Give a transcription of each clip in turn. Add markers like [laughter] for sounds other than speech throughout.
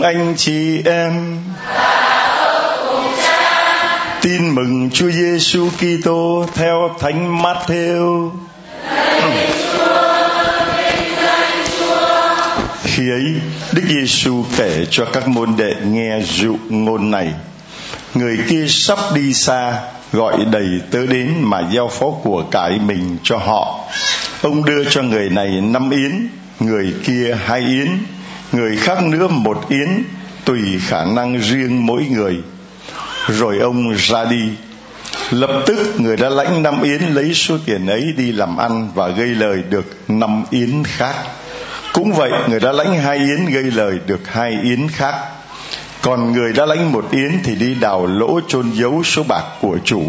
cùng anh chị em tin mừng Chúa Giêsu Kitô theo Thánh Matthew. Khi ấy, Đức Giêsu kể cho các môn đệ nghe dụ ngôn này. Người kia sắp đi xa, gọi đầy tớ đến mà giao phó của cải mình cho họ. Ông đưa cho người này năm yến, người kia hai yến, người khác nữa một yến, tùy khả năng riêng mỗi người. Rồi ông ra đi. Lập tức người đã lãnh năm yến lấy số tiền ấy đi làm ăn và gây lời được năm yến khác. Cũng vậy người đã lãnh hai yến gây lời được hai yến khác. Còn người đã lãnh một yến thì đi đào lỗ chôn giấu số bạc của chủ.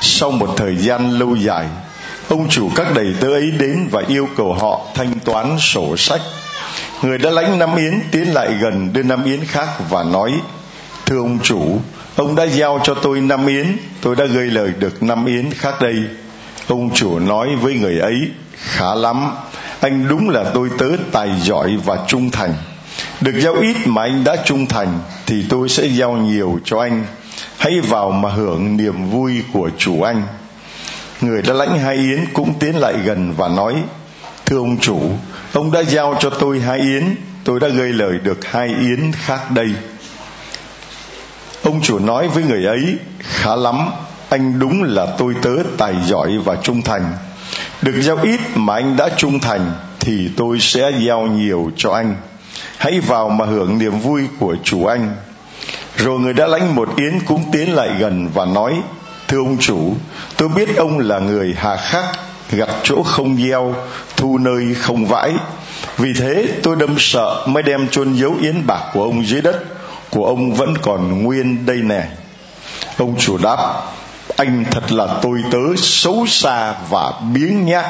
Sau một thời gian lâu dài ông chủ các đầy tớ ấy đến và yêu cầu họ thanh toán sổ sách người đã lãnh năm yến tiến lại gần đưa năm yến khác và nói, thưa ông chủ, ông đã giao cho tôi năm yến, tôi đã gây lời được năm yến khác đây. Ông chủ nói với người ấy, khá lắm, anh đúng là tôi tớ tài giỏi và trung thành. Được giao ít mà anh đã trung thành thì tôi sẽ giao nhiều cho anh. Hãy vào mà hưởng niềm vui của chủ anh. Người đã lãnh hai yến cũng tiến lại gần và nói thưa ông chủ, ông đã giao cho tôi hai yến. Tôi đã gây lời được hai yến khác đây. Ông chủ nói với người ấy, khá lắm, anh đúng là tôi tớ tài giỏi và trung thành. Được giao ít mà anh đã trung thành thì tôi sẽ giao nhiều cho anh. Hãy vào mà hưởng niềm vui của chủ anh. Rồi người đã lãnh một yến cũng tiến lại gần và nói, thưa ông chủ, tôi biết ông là người hà khắc gặp chỗ không gieo, thu nơi không vãi. Vì thế tôi đâm sợ mới đem chôn giấu yến bạc của ông dưới đất, của ông vẫn còn nguyên đây nè. Ông chủ đáp, anh thật là tôi tớ xấu xa và biếng nhác.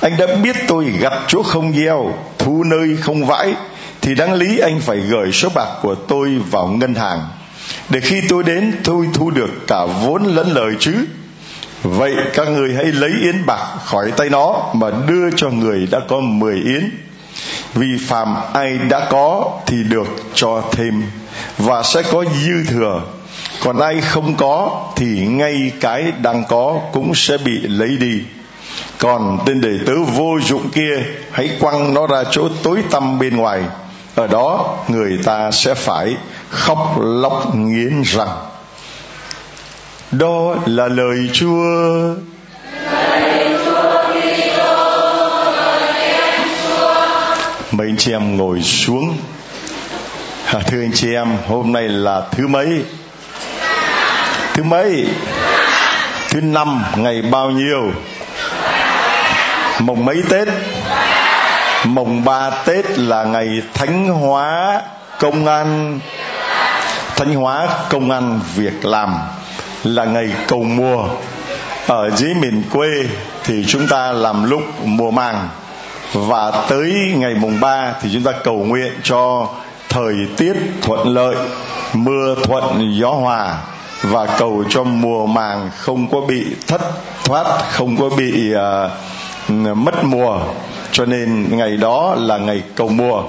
Anh đã biết tôi gặt chỗ không gieo, thu nơi không vãi, thì đáng lý anh phải gửi số bạc của tôi vào ngân hàng. Để khi tôi đến, tôi thu được cả vốn lẫn lời chứ vậy các người hãy lấy yến bạc khỏi tay nó mà đưa cho người đã có mười yến. Vì phàm ai đã có thì được cho thêm, và sẽ có dư thừa. Còn ai không có thì ngay cái đang có cũng sẽ bị lấy đi. Còn tên đệ tử vô dụng kia, hãy quăng nó ra chỗ tối tăm bên ngoài. Ở đó người ta sẽ phải khóc lóc nghiến răng đó là lời chúa. Mấy anh chị em ngồi xuống. À, thưa anh chị em hôm nay là thứ mấy? Thứ mấy? Thứ năm ngày bao nhiêu? Mồng mấy tết? Mồng ba tết là ngày thánh hóa công an. Thánh hóa công an việc làm là ngày cầu mùa. Ở dưới miền quê thì chúng ta làm lúc mùa màng. Và tới ngày mùng 3 thì chúng ta cầu nguyện cho thời tiết thuận lợi mưa thuận gió hòa. Và cầu cho mùa màng không có bị thất thoát không có bị uh, mất mùa. Cho nên ngày đó là ngày cầu mùa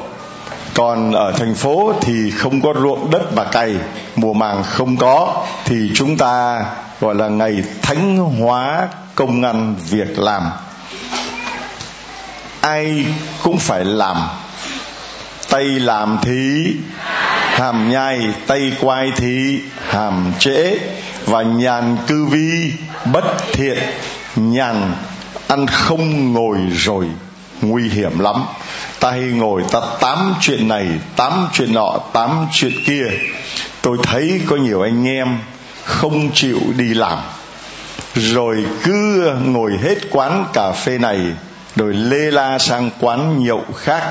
còn ở thành phố thì không có ruộng đất mà cày, mùa màng không có, thì chúng ta gọi là ngày thánh hóa công ăn việc làm. Ai cũng phải làm. Tay làm thí hàm nhai, tay quay thì hàm trễ, và nhàn cư vi bất thiện, nhàn ăn không ngồi rồi nguy hiểm lắm ta hay ngồi ta tám chuyện này, tám chuyện nọ, tám chuyện kia. Tôi thấy có nhiều anh em không chịu đi làm. Rồi cứ ngồi hết quán cà phê này, rồi lê la sang quán nhậu khác.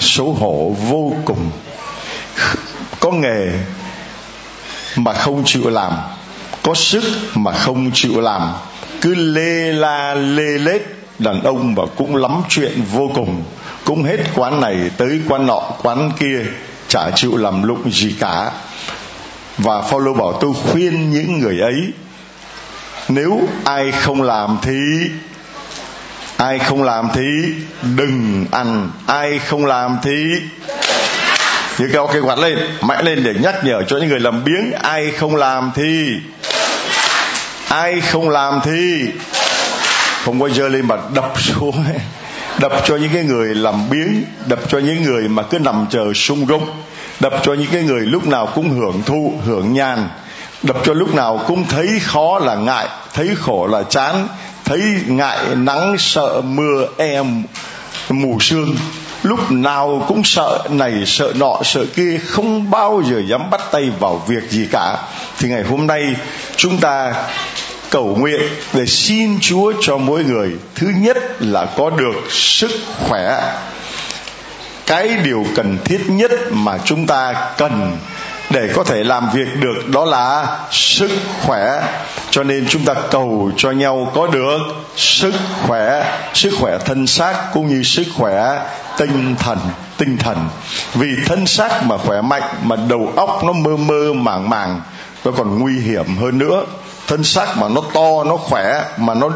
Xấu hổ vô cùng. Có nghề mà không chịu làm, có sức mà không chịu làm. Cứ lê la, lê lết, đàn ông mà cũng lắm chuyện vô cùng cũng hết quán này tới quán nọ, quán kia, chả chịu làm lụng gì cả. Và Phaolô bảo, tôi khuyên những người ấy, nếu ai không làm thì, ai không làm thì đừng ăn, ai không làm thì như kéo cây quạt lên, mạnh lên để nhắc nhở cho những người làm biếng, ai không làm thì ai không làm thì không có dơ lên mà đập xuống đập cho những cái người làm biếng, đập cho những người mà cứ nằm chờ sung rung đập cho những cái người lúc nào cũng hưởng thụ, hưởng nhàn. Đập cho lúc nào cũng thấy khó là ngại, thấy khổ là chán, thấy ngại nắng sợ mưa em mù sương. Lúc nào cũng sợ này, sợ nọ, sợ kia, không bao giờ dám bắt tay vào việc gì cả. Thì ngày hôm nay, chúng ta cầu nguyện để xin Chúa cho mỗi người. Thứ nhất là có được sức khỏe. Cái điều cần thiết nhất mà chúng ta cần để có thể làm việc được đó là sức khỏe. Cho nên chúng ta cầu cho nhau có được sức khỏe sức khỏe thân xác cũng như sức khỏe tinh thần tinh thần. Vì thân xác mà khỏe mạnh mà đầu óc nó mơ mơ màng màng, nó còn nguy hiểm hơn nữa thân xác mà nó to, nó khỏe, mà nó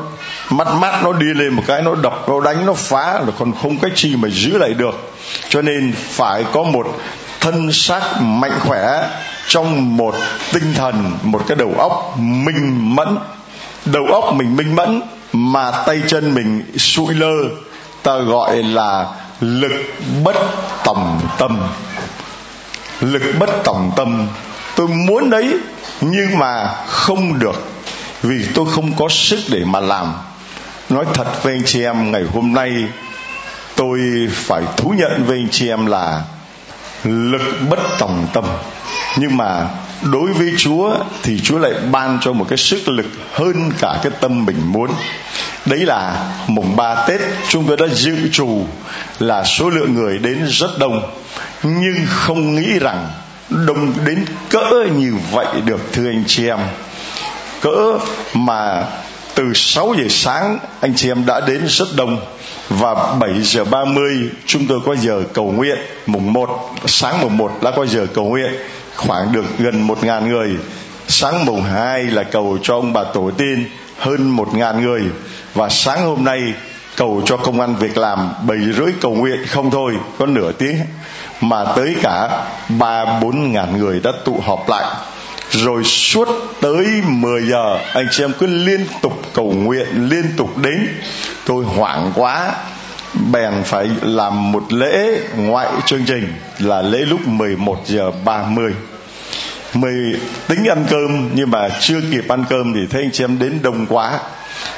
mắt mắt nó đi lên một cái, nó đập, nó đánh, nó phá là còn không cách chi mà giữ lại được. Cho nên phải có một thân xác mạnh khỏe trong một tinh thần, một cái đầu óc minh mẫn. Đầu óc mình minh mẫn mà tay chân mình sụi lơ, ta gọi là lực bất tòng tâm. Lực bất tòng tâm tôi muốn đấy, nhưng mà không được. Vì tôi không có sức để mà làm. Nói thật với anh chị em, ngày hôm nay tôi phải thú nhận với anh chị em là lực bất tòng tâm. Nhưng mà đối với Chúa thì Chúa lại ban cho một cái sức lực hơn cả cái tâm mình muốn. Đấy là mùng ba Tết, chúng tôi đã dự trù là số lượng người đến rất đông. Nhưng không nghĩ rằng đông đến cỡ như vậy được, thưa anh chị em. Cỡ mà từ 6 giờ sáng, anh chị em đã đến rất đông. Và 7 giờ 30 chúng tôi có giờ cầu nguyện mùng 1 sáng mùng 1 đã có giờ cầu nguyện. Khoảng được gần 1.000 người. Sáng mùng 2 là cầu cho ông bà tổ tiên, hơn 1.000 người. Và sáng hôm nay, cầu cho công an việc làm, bảy rưỡi cầu nguyện không thôi, có nửa tiếng mà tới cả ba bốn ngàn người đã tụ họp lại. Rồi suốt tới 10 giờ, anh chị em cứ liên tục cầu nguyện, liên tục đến. Tôi hoảng quá, bèn phải làm một lễ ngoại chương trình là lễ lúc 11 giờ 30 mười tính ăn cơm, nhưng mà chưa kịp ăn cơm thì thấy anh chị em đến đông quá,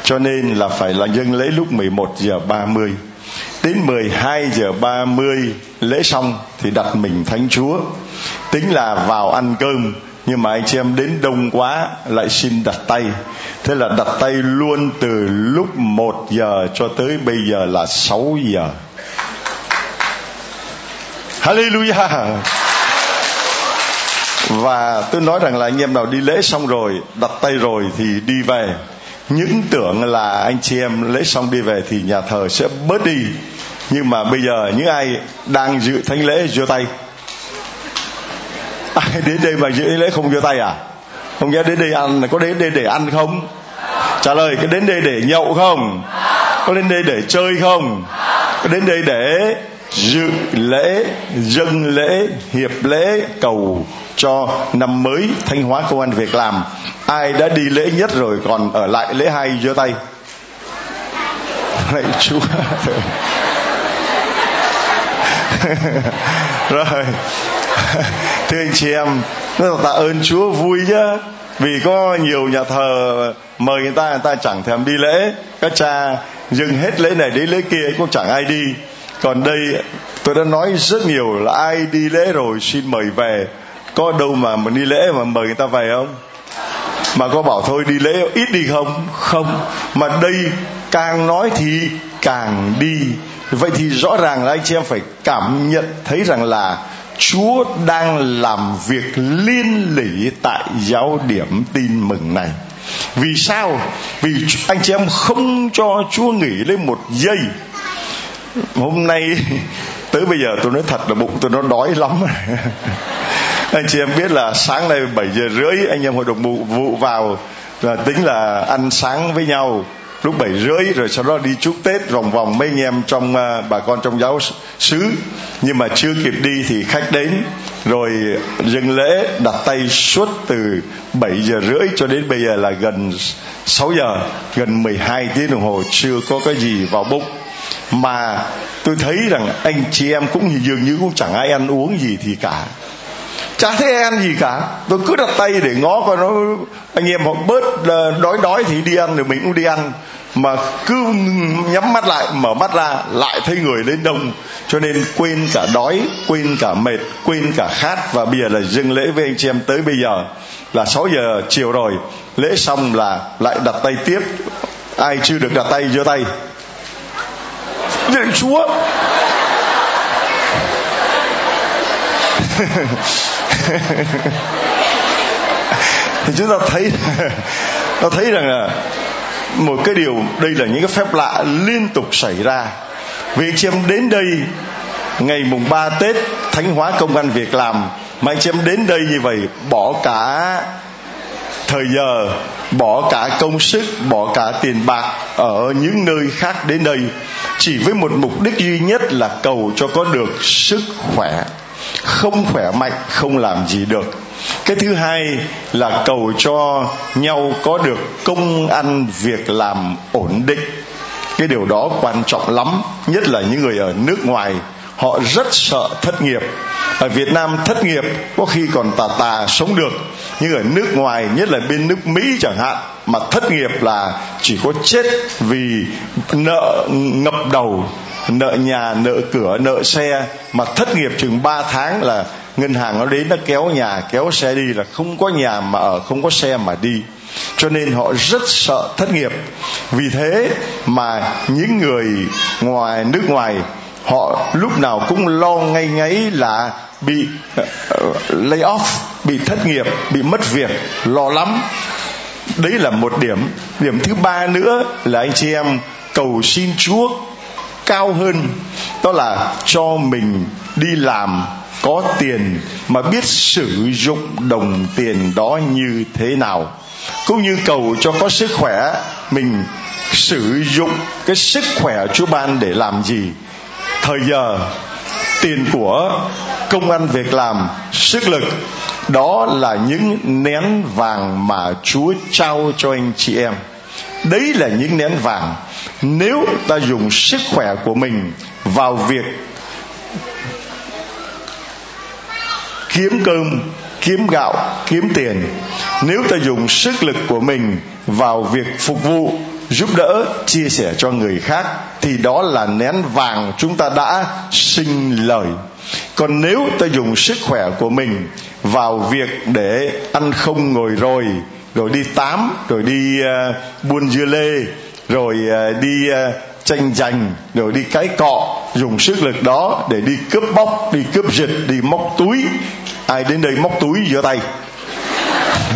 cho nên là phải là dâng lễ lúc 11 giờ 30 đến 12 giờ 30 lễ xong thì đặt mình thánh chúa. Tính là vào ăn cơm, nhưng mà anh chị em đến đông quá lại xin đặt tay. Thế là đặt tay luôn từ lúc 1 giờ cho tới bây giờ là 6 giờ. Hallelujah! Và tôi nói rằng là anh em nào đi lễ xong rồi, đặt tay rồi thì đi về. Những tưởng là anh chị em lễ xong đi về thì nhà thờ sẽ bớt đi nhưng mà bây giờ những ai đang dự thánh lễ giơ tay. Ai đến đây mà dự lễ không giơ tay à? Không nghe đến đây ăn, có đến đây để ăn không? Trả lời, có đến đây để nhậu không? Có đến đây để chơi không? Có đến đây để dự lễ, dân lễ, hiệp lễ cầu cho năm mới thanh hóa công an việc làm. Ai đã đi lễ nhất rồi còn ở lại lễ hai giơ tay? Lạy chúa. [laughs] rồi. [laughs] Thưa anh chị em, rất tạ ơn chúa, vui nhá. Vì có nhiều nhà thờ mời người ta người ta chẳng thèm đi lễ. Các cha dừng hết lễ này đến lễ kia cũng chẳng ai đi. Còn đây, tôi đã nói rất nhiều là ai đi lễ rồi xin mời về. Có đâu mà mình đi lễ mà mời người ta về không? Mà có bảo thôi, đi lễ ít đi không? Không. Mà đây, càng nói thì càng đi vậy thì rõ ràng là anh chị em phải cảm nhận thấy rằng là Chúa đang làm việc liên lỉ tại giáo điểm tin mừng này. Vì sao? Vì anh chị em không cho Chúa nghỉ lên một giây. Hôm nay [laughs] tới bây giờ tôi nói thật là bụng tôi nó đói lắm. [laughs] anh chị em biết là sáng nay 7 giờ rưỡi anh em hội đồng vụ, vụ vào là tính là ăn sáng với nhau lúc bảy rưỡi rồi sau đó đi chúc tết vòng vòng mấy anh em trong uh, bà con trong giáo xứ. Nhưng mà chưa kịp đi thì khách đến rồi dừng lễ đặt tay suốt từ 7 giờ rưỡi cho đến bây giờ là gần 6 giờ gần 12 tiếng đồng hồ chưa có cái gì vào bụng. Mà tôi thấy rằng anh chị em cũng dường như cũng chẳng ai ăn uống gì thì cả chả thấy ăn gì cả. Tôi cứ đặt tay để ngó coi nó. Anh em họ bớt ờ, đói đói thì đi ăn rồi mình cũng đi ăn. Mà cứ nhắm mắt lại, mở mắt ra, lại thấy người lên đông. Cho nên quên cả đói, quên cả mệt, quên cả khát và bây giờ là dừng lễ với anh chị em tới bây giờ. Là 6 giờ chiều rồi. Lễ xong là lại đặt tay tiếp. Ai chưa được đặt tay, giơ tay. Điện Chúa. [laughs] [laughs] thì chúng ta thấy ta thấy rằng là một cái điều, đây là những cái phép lạ liên tục xảy ra. Vì anh chị em đến đây ngày mùng 3 Tết, thánh hóa công an việc làm, mà anh chị em đến đây như vậy, bỏ cả thời giờ, bỏ cả công sức, bỏ cả tiền bạc ở những nơi khác đến đây, chỉ với một mục đích duy nhất là cầu cho có được sức khỏe không khỏe mạnh, không làm gì được. Cái thứ hai là cầu cho nhau có được công ăn việc làm ổn định. Cái điều đó quan trọng lắm, nhất là những người ở nước ngoài họ rất sợ thất nghiệp. Ở Việt Nam thất nghiệp, có khi còn tà tà sống được. Nhưng ở nước ngoài, nhất là bên nước Mỹ chẳng hạn, mà thất nghiệp là chỉ có chết vì nợ ngập đầu, nợ nhà, nợ cửa, nợ xe. Mà thất nghiệp chừng 3 tháng là ngân hàng nó đến, nó kéo nhà, kéo xe đi là không có nhà mà ở, không có xe mà đi. Cho nên họ rất sợ thất nghiệp. Vì thế mà những người ngoài, nước ngoài họ lúc nào cũng lo ngay ngáy là bị uh, lay off bị thất nghiệp bị mất việc lo lắm. Đấy là một điểm. Điểm thứ ba nữa là anh chị em cầu xin chúa cao hơn. Đó là cho mình đi làm có tiền mà biết sử dụng đồng tiền đó như thế nào. Cũng như cầu cho có sức khỏe mình sử dụng cái sức khỏe chúa ban để làm gì thời giờ, tiền của công ăn việc làm, sức lực, đó là những nén vàng mà chúa trao cho anh chị em. Đấy là những nén vàng. Nếu ta dùng sức khỏe của mình vào việc kiếm cơm, kiếm gạo, kiếm tiền, nếu ta dùng sức lực của mình vào việc phục vụ giúp đỡ chia sẻ cho người khác thì đó là nén vàng chúng ta đã sinh lời. Còn nếu ta dùng sức khỏe của mình vào việc để ăn không ngồi rồi rồi đi tám rồi đi uh, buôn dưa lê rồi uh, đi uh, tranh giành rồi đi cái cọ dùng sức lực đó để đi cướp bóc đi cướp giật đi móc túi. Ai đến đây móc túi giữa tay.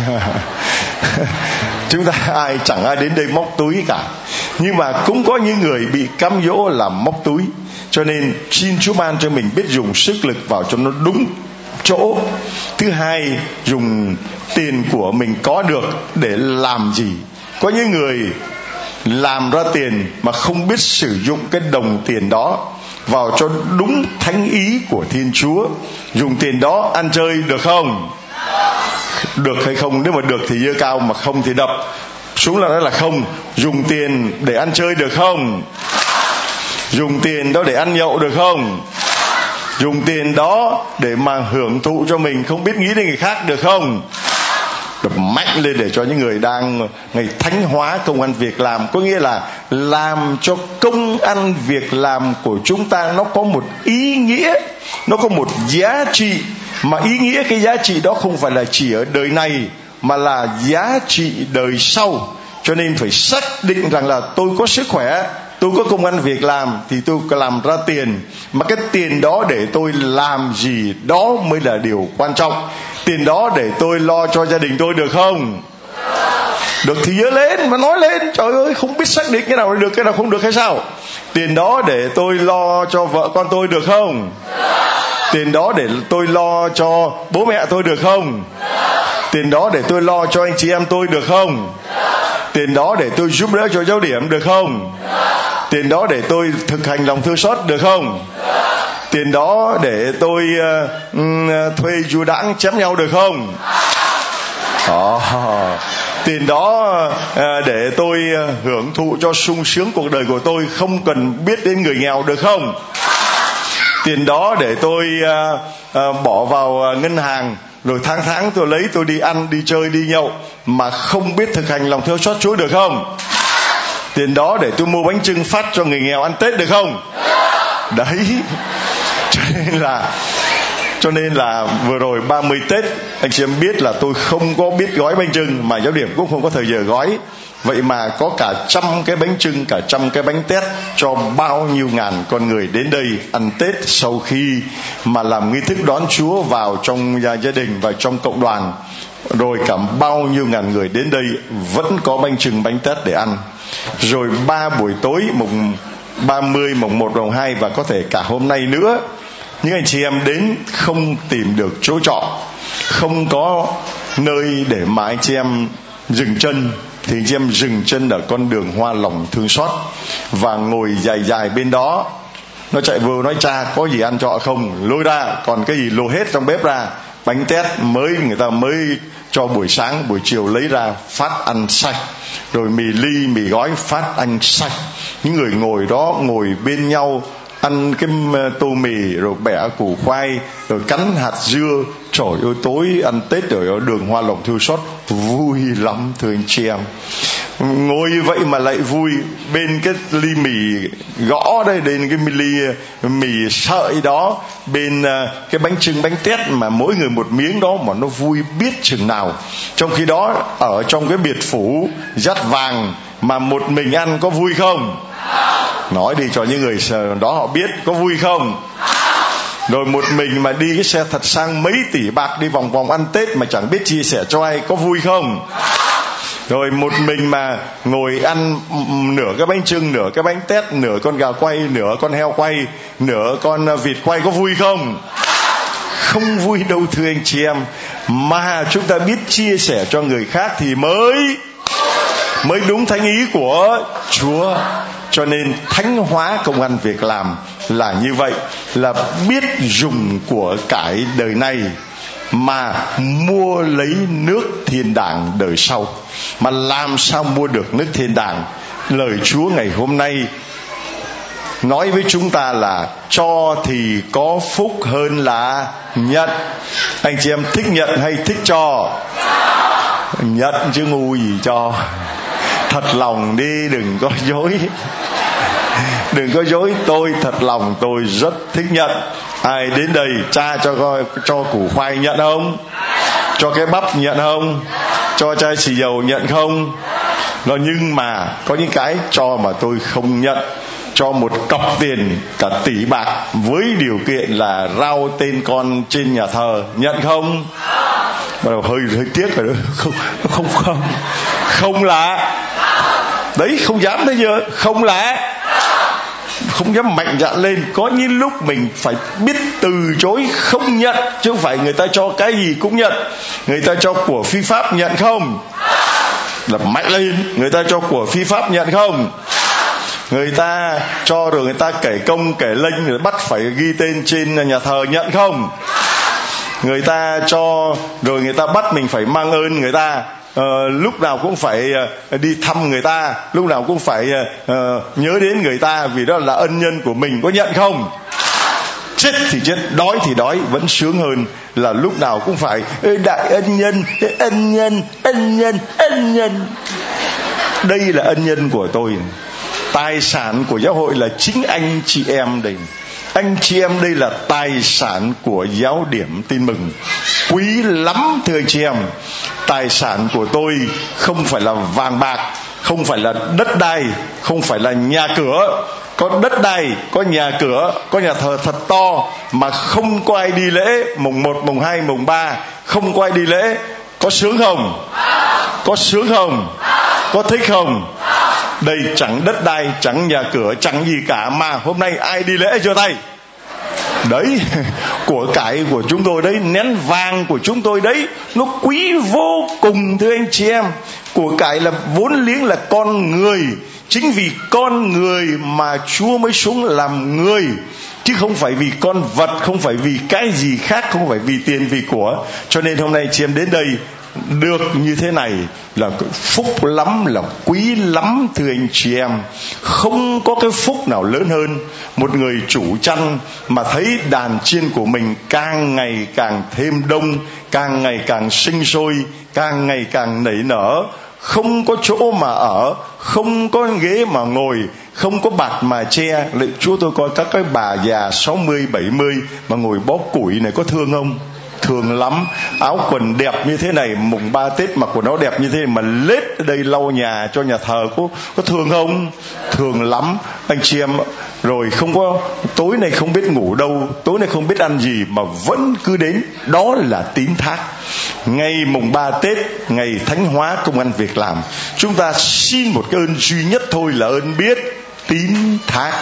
[laughs] [laughs] chúng ta ai chẳng ai đến đây móc túi cả. Nhưng mà cũng có những người bị cám dỗ làm móc túi. Cho nên xin chúa ban cho mình biết dùng sức lực vào cho nó đúng chỗ. Thứ hai, dùng tiền của mình có được để làm gì? Có những người làm ra tiền mà không biết sử dụng cái đồng tiền đó vào cho đúng thánh ý của thiên chúa. Dùng tiền đó ăn chơi được không? Được hay không? Nếu mà được thì dơ cao, mà không thì đập. Xuống là nói là không. Dùng tiền để ăn chơi được không? Dùng tiền đó để ăn nhậu được không? Dùng tiền đó để mà hưởng thụ cho mình không biết nghĩ đến người khác được không? Đập mạnh lên để cho những người đang ngày thánh hóa công ăn việc làm. Có nghĩa là làm cho công ăn việc làm của chúng ta nó có một ý nghĩa nó có một giá trị mà ý nghĩa cái giá trị đó không phải là chỉ ở đời này, mà là giá trị đời sau. Cho nên phải xác định rằng là tôi có sức khỏe, tôi có công ăn việc làm thì tôi làm ra tiền. Mà cái tiền đó để tôi làm gì, đó mới là điều quan trọng. Tiền đó để tôi lo cho gia đình tôi được không? Được thì nhớ lên mà nói lên. Trời ơi không biết xác định cái nào được cái nào không được hay sao? Tiền đó để tôi lo cho vợ con tôi được không? Tiền đó để tôi lo cho bố mẹ tôi được không? Tiền đó để tôi lo cho anh chị em tôi được không? Tiền đó để tôi giúp đỡ cho giáo điểm được không? Tiền đó để tôi thực hành lòng thương xót được không? Tiền đó để tôi uh, thuê du đãng chém nhau được không? Oh tiền đó à, để tôi à, hưởng thụ cho sung sướng cuộc đời của tôi không cần biết đến người nghèo được không? Tiền đó để tôi à, à, bỏ vào à, ngân hàng rồi tháng tháng tôi lấy tôi đi ăn đi chơi đi nhậu mà không biết thực hành lòng theo xót chúa được không? Tiền đó để tôi mua bánh trưng phát cho người nghèo ăn tết được không? Đấy. [laughs] Cho nên là cho nên là vừa rồi 30 Tết anh chị em biết là tôi không có biết gói bánh trưng mà giáo điểm cũng không có thời giờ gói. Vậy mà có cả trăm cái bánh trưng cả trăm cái bánh tét cho bao nhiêu ngàn con người đến đây ăn tết sau khi mà làm nghi thức đón chúa vào trong gia, gia đình và trong cộng đoàn. Rồi cả bao nhiêu ngàn người đến đây vẫn có bánh trưng bánh tét để ăn. Rồi ba buổi tối mùng 30 mùng 1 mùng 2 và có thể cả hôm nay nữa những anh chị em đến không tìm được chỗ trọ, không có nơi để mà anh chị em dừng chân, thì anh chị em dừng chân ở con đường hoa lòng thương xót và ngồi dài dài bên đó. Nó chạy vừa nói, cha, có gì ăn trọ không? Lôi ra, còn cái gì lô hết trong bếp ra. Bánh tét mới, người ta mới cho buổi sáng, buổi chiều lấy ra phát ăn sạch. Rồi mì ly, mì gói phát ăn sạch. Những người ngồi đó ngồi bên nhau ăn cái ờ, tô mì, rồi bẻ củ khoai, rồi cắn hạt dưa. Trời ơi, tối ăn tết ở đường hoa lộc thiêu sót, vui lắm, thưa anh chị em. Ngồi như vậy mà lại vui. Bên cái ly mì gõ đây đến cái ly ờ, mì sợi đó, bên ờ, cái bánh trưng, bánh tét mà mỗi người một miếng đó mà nó vui biết chừng nào. Trong khi đó, ở trong cái biệt phủ dắt vàng mà một mình ăn có vui không? Nói đi cho những người đó họ biết có vui không? Rồi một mình mà đi cái xe thật sang mấy tỷ bạc đi vòng vòng ăn tết mà chẳng biết chia sẻ cho ai, có vui không? Rồi một mình mà ngồi ăn nửa cái bánh trưng nửa cái bánh tét, nửa con gà quay, nửa con heo quay, nửa con ờ, vịt quay, có vui không? Không vui đâu, thưa anh chị em. Mà chúng ta biết chia sẻ cho người khác thì mới mới đúng thánh ý của chúa cho nên thánh hóa công ăn việc làm là như vậy, là biết dùng của cải đời này mà mua lấy nước thiên đàng đời sau. Mà làm sao mua được nước thiên đàng? Lời chúa ngày hôm nay nói với chúng ta là cho thì có phúc hơn là nhận. Anh chị em thích nhận hay thích cho? Nhận chứ ngu gì cho thật lòng đi, đừng có dối. Đừng có dối, tôi thật lòng, tôi rất thích nhận ai đến đây, cha cho coi, cho củ khoai nhận không? Cho cái bắp nhận không? Cho chai xì dầu nhận không? Nó nhưng mà có những cái cho mà tôi không nhận. Cho một cọc tiền cả tỷ bạc với điều kiện là rau tên con trên nhà thờ nhận không? Bắt đầu hơi hơi tiếc rồi đó. Không không không. Không là đấy, không dám thấy chưa không lẽ không dám mạnh dạn lên. Có những lúc mình phải biết từ chối không nhận, chứ không phải người ta cho cái gì cũng nhận. Người ta cho của phi pháp nhận không? Là mạnh lên. Người ta cho của phi pháp nhận không? Người ta cho rồi người ta kể công, kể lệnh rồi bắt phải ghi tên trên nhà thờ nhận không? Người ta cho rồi người ta bắt mình phải mang ơn người ta uh, lúc nào cũng phải uh, đi thăm người ta lúc nào cũng phải uh, nhớ đến người ta vì đó là ân nhân của mình có nhận không? Chết thì chết đói thì đói vẫn sướng hơn là lúc nào cũng phải đại ân nhân ân nhân ân nhân ân nhân. Đây là ân nhân của tôi. Tài sản của giáo hội là chính anh chị em đây anh chị em đây là tài sản của giáo điểm tin mừng. Quý lắm thưa anh chị em. Tài sản của tôi không phải là vàng bạc không phải là đất đai không phải là nhà cửa. Có đất đai có nhà cửa có nhà thờ thật to mà không có ai đi lễ. Mùng 1, mùng 2, mùng 3 không có ai đi lễ. Có sướng không? Có sướng không? Có thích không? Đây chẳng đất đai, chẳng nhà cửa, chẳng gì cả mà hôm nay ai đi lễ chưa tay? Đấy, [laughs] của cải của chúng tôi đấy, nén vàng của chúng tôi đấy, nó quý vô cùng, thưa anh chị em. Của cải là vốn liếng là con người, chính vì con người mà chúa mới xuống làm người. Chứ không phải vì con vật, không phải vì cái gì khác, không phải vì tiền, vì của. Cho nên hôm nay chị em đến đây được như thế này là phúc lắm, là quý lắm, thưa anh chị em. Không có cái phúc nào lớn hơn một người chủ chăn mà thấy đàn chiên của mình càng ngày càng thêm đông, càng ngày càng sinh sôi, càng ngày càng nảy nở. Không có chỗ mà ở, không có ghế mà ngồi, không có bạt mà che. Lệ chúa, tôi coi các cái bà già 60 70 mà ngồi bó củi này có thương không? Thường lắm. Áo quần đẹp như thế này, mùng ba tết mà quần áo đẹp như thế này mà lết ở đây lau nhà cho nhà thờ có có thường không? Thường lắm. Anh chị em rồi không có, tối nay không biết ngủ đâu, tối nay không biết ăn gì mà vẫn cứ đến. Đó là tín thác. Ngày mùng ba tết, ngày thánh hóa công ăn việc làm, chúng ta xin một cái ơn duy nhất thôi là ơn biết tín thác.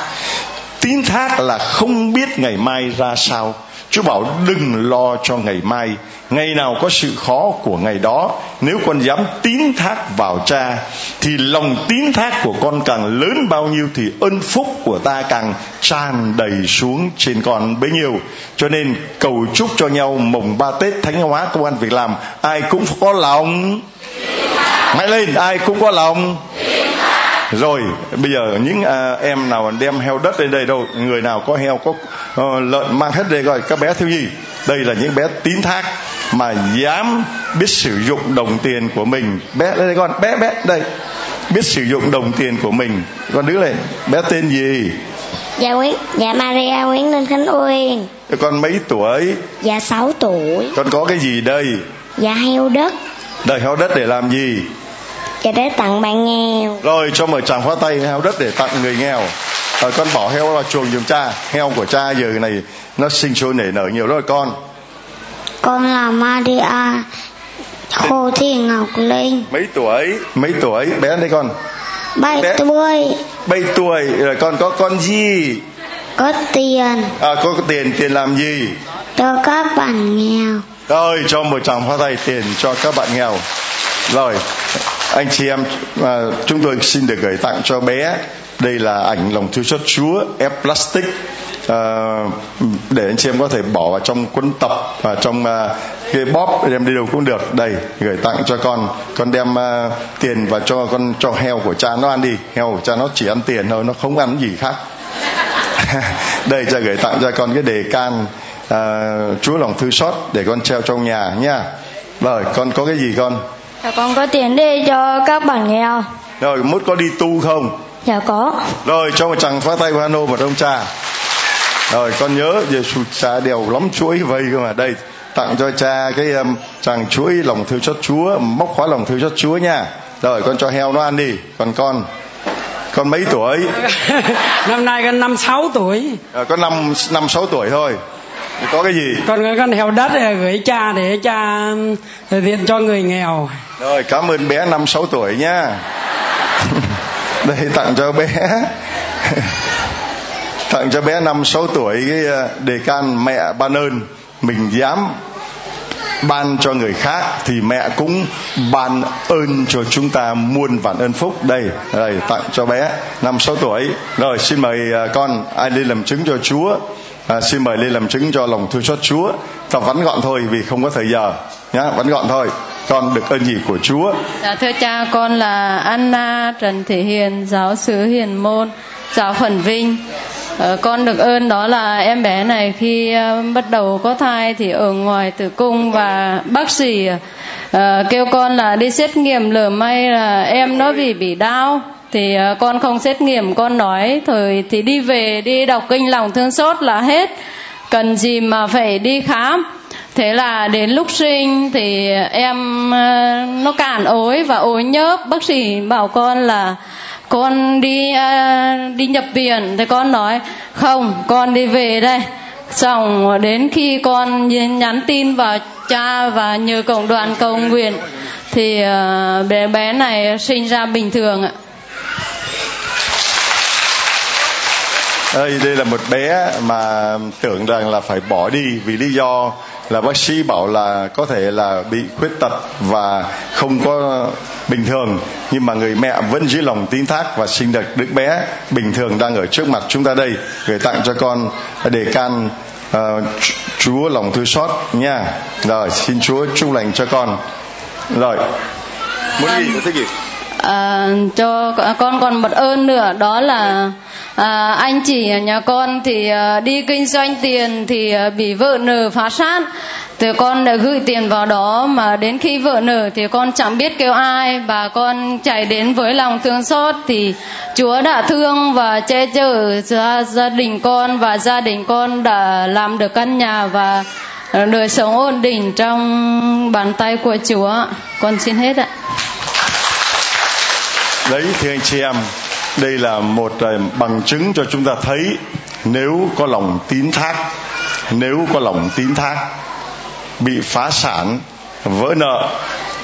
Tín thác là không biết ngày mai ra sao. Chúa bảo đừng lo cho ngày mai. Ngày nào có sự khó của ngày đó, Nếu con dám tín thác vào cha, Thì lòng tín thác của con càng lớn bao nhiêu Thì ơn phúc của ta càng tràn đầy xuống trên con bấy nhiêu. Cho nên cầu chúc cho nhau mồng ba Tết Thánh hóa công an việc làm. Ai cũng có lòng. Mãi lên, ai cũng có lòng rồi bây giờ những à, em nào đem heo đất lên đây đâu người nào có heo có uh, lợn mang hết đây rồi các bé thiếu gì đây là những bé tín thác mà dám biết sử dụng đồng tiền của mình. Bé đây con bé bé đây. Biết sử dụng đồng tiền của mình. Con đứng lên. Bé tên gì? Dạ Nguyễn, dạ Maria Nguyễn Linh Khánh Uyên. Con mấy tuổi? Dạ 6 tuổi. Con có cái gì đây? Dạ heo đất. Đời heo đất để làm gì? Dạ để tặng bạn nghèo. Rồi cho mời chàng khóa tay heo đất để tặng người nghèo. Rồi con bỏ heo vào chuồng giùm cha. Heo của cha giờ này nó sinh sôi nảy nở nhiều rồi con. Con là Maria Hồ Thị Ngọc Linh. Mấy tuổi? Mấy tuổi? Bé đây con. Bảy tuổi. Bảy tuổi. Rồi con có con gì? Có tiền. À có tiền, tiền làm gì? Cho các bạn nghèo. Rồi cho một tràng pháo tay tiền cho các bạn nghèo. Rồi anh chị em à, chúng tôi xin được gửi tặng cho bé. Đây là ảnh lòng thương xót Chúa ép plastic à, để anh chị em có thể bỏ vào trong cuốn tập và trong à, cái bóp đem đi đâu cũng được. Đây gửi tặng cho con con đem à, tiền và cho con cho heo của cha nó ăn đi. Heo của cha nó chỉ ăn tiền thôi nó không ăn gì khác. [laughs] Đây cha gửi tặng cho con cái đề can à, Chúa lòng thư xót để con treo trong nhà nha. Rồi con có cái gì con? Dạ con có tiền đi cho các bạn nghèo Rồi mốt có đi tu không? Dạ có. Rồi cho một chàng phá tay của Hano vào trong cha. Rồi con nhớ về sụt cha đều lắm chuỗi vây cơ mà. Đây tặng cho cha cái um, chàng chuỗi lòng thương xót Chúa Móc khóa lòng thương xót Chúa nha. Rồi con cho heo nó ăn đi. Còn con con mấy tuổi? [laughs] Năm nay con năm sáu tuổi. À, có năm năm sáu tuổi thôi có cái gì? Con có con heo đất gửi cha để cha viện cho người nghèo. Rồi cảm ơn bé năm sáu tuổi nha đây tặng cho bé. Tặng cho bé năm sáu tuổi cái ờ, đề can mẹ ban ơn. Mình dám ban cho người khác thì mẹ cũng ban ơn cho chúng ta muôn vạn ơn phúc. Đây đây tặng cho bé năm sáu tuổi. Rồi xin mời ờ, con ai lên làm chứng cho chúa à, xin mời lên làm chứng cho lòng thương xót chúa ta vắn gọn thôi vì không có thời giờ nhá vắn gọn thôi con được ơn gì của Chúa? Dạ thưa cha, con là Anna Trần Thị Hiền, giáo sứ Hiền Môn, giáo phận Vinh. Ờ, con được ơn đó là em bé này khi uh, bắt đầu có thai thì ở ngoài tử cung và bác sĩ uh, kêu con là đi xét nghiệm lờ may là em nó bị bị đau thì ờ, con không xét nghiệm, con nói thôi, thì đi về, đi đọc kinh lòng thương xót là hết. Cần gì mà phải đi khám? Thế là đến lúc sinh thì em ờ, nó cản ối và ối nhớp. Bác sĩ bảo con là con đi ờ, đi nhập viện. Thì con nói, không, con đi về đây. Xong đến khi con nhắn tin vào cha và nhờ cộng đoàn cầu nguyện thì bé bé này sinh ra bình thường ạ. Đây đây là một bé mà tưởng rằng là phải bỏ đi vì lý do là bác sĩ bảo là có thể là bị khuyết tật và không có bình thường. Nhưng mà người mẹ vẫn giữ lòng tín thác và sinh được đứa bé bình thường đang ở trước mặt chúng ta đây. Gửi tặng cho con để can uh, Chúa lòng thương xót nha. Rồi xin Chúa chúc lành cho con. Rồi. Muốn gì thích gì à, cho con còn một ơn nữa đó là à, anh chị nhà con thì à, đi kinh doanh tiền thì à, bị vợ nợ phá sát thì con đã gửi tiền vào đó mà đến khi vợ nợ thì con chẳng biết kêu ai và con chạy đến với lòng thương xót thì Chúa đã thương và che chở gia, gia đình con và gia đình con đã làm được căn nhà và đời sống ổn định trong bàn tay của Chúa. Con xin hết ạ. Đấy thưa anh chị em, đây là một ờ, bằng chứng cho chúng ta thấy nếu có lòng tín thác, nếu có lòng tín thác bị phá sản, vỡ nợ,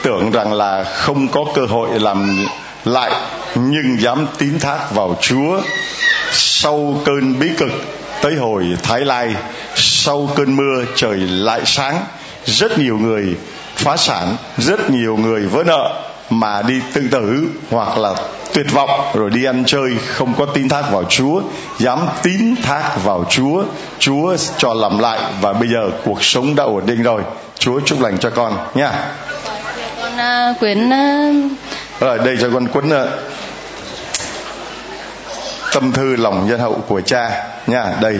tưởng rằng là không có cơ hội làm lại nhưng dám tín thác vào Chúa sau cơn bí cực tới hồi Thái Lai sau cơn mưa trời lại sáng rất nhiều người phá sản rất nhiều người vỡ nợ mà đi tự tử hoặc là tuyệt vọng rồi đi ăn chơi không có tin thác vào Chúa dám tín thác vào Chúa Chúa cho làm lại và bây giờ cuộc sống đã ổn định rồi. Chúa chúc lành cho con nha. Con uh, quyến uh... rồi đây cho con cuốn uh, tâm thư lòng nhân hậu của cha nha. Đây.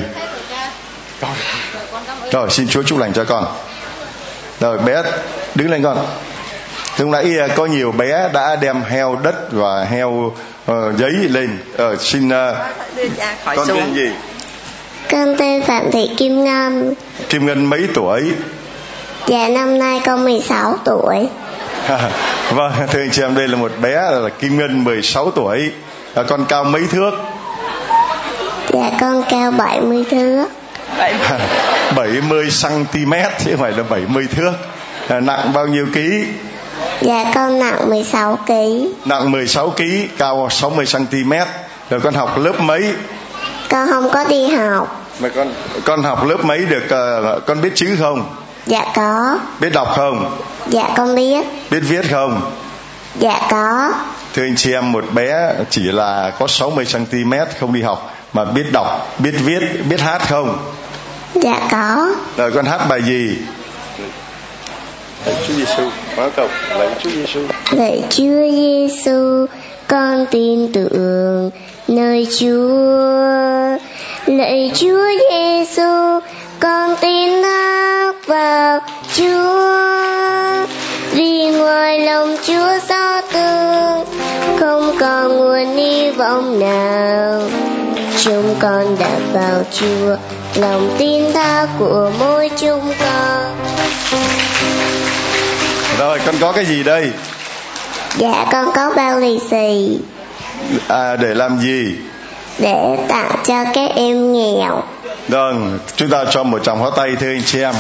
Rồi xin Chúa chúc lành cho con. Rồi bé đứng lên con lúc nãy à, có nhiều bé đã đem heo đất và heo uh, giấy lên. Uh, xin uh, con tên gì? Con tên phạm thị kim ngân kim ngân mấy tuổi? Dạ năm nay con 16 tuổi. Vâng thưa anh chị em đây là một bé là kim ngân 16 tuổi. À, con cao mấy thước? Dạ con cao 70 thước. [laughs] 70 cm chứ không phải là 70 thước. À, nặng bao nhiêu ký Dạ con nặng 16 kg. Nặng 16 kg, cao 60 cm. Rồi con học lớp mấy? Con không có đi học. Mà con con học lớp mấy được uh, con biết chữ không? Dạ có. Biết đọc không? Dạ con biết. Biết viết không? Dạ có. Thưa anh chị em một bé chỉ là có 60 cm không đi học mà biết đọc, biết viết, biết hát không? Dạ có. Rồi con hát bài gì? Lạy Chúa Giêsu, hóa cầu lạy Chúa Giêsu. Lạy Chúa Giêsu, con tin tưởng nơi Chúa. Lạy Chúa Giêsu, con tin thác vào Chúa. Vì ngoài lòng Chúa xót thương, không còn nguồn hy vọng nào. Chúng con đã vào Chúa, lòng tin tha của mỗi chúng con. Rồi con có cái gì đây? Dạ con có bao lì xì. À để làm gì? Để tặng cho các em nghèo. Vâng, chúng ta cho một tràng pháo tay thưa anh chị em.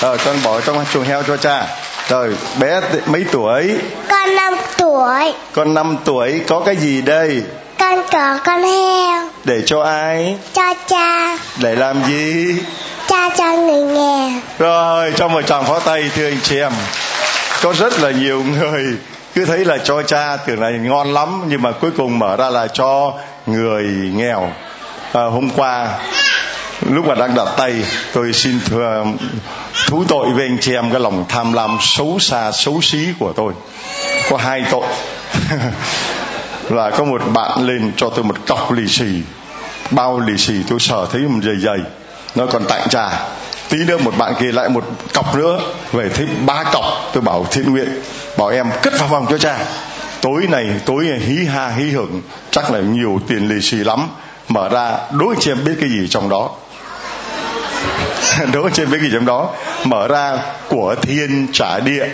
Rồi con bỏ trong chuồng heo cho cha. Rồi bé mấy tuổi? Con 5 tuổi. Con 5 tuổi có cái gì đây? Con có con heo. Để cho ai? Cho cha. Để làm gì? Cha cho người nghèo. Rồi cho một tràng pháo tay thưa anh chị em có rất là nhiều người cứ thấy là cho cha tưởng là ngon lắm nhưng mà cuối cùng mở ra là cho người nghèo. À, hôm qua lúc mà đang đặt tay tôi xin thưa thú tội với anh chị em cái lòng tham lam xấu xa xấu xí của tôi. Có hai tội. [laughs] Là có một bạn lên cho tôi một cọc lì xì. Bao lì xì tôi sợ thấy một dày dày nó còn tặng trà tí nữa một bạn kia lại một cọc nữa, về thấy ba cọc. Tôi bảo thiện nguyện, bảo em cất vào vòng cho cha. Tối này tối này hí ha hí hưởng, chắc là nhiều tiền lì xì lắm mở ra đối chị em biết cái gì trong đó? [laughs] Đối chị em biết cái gì trong đó? Mở ra của thiên trả địa.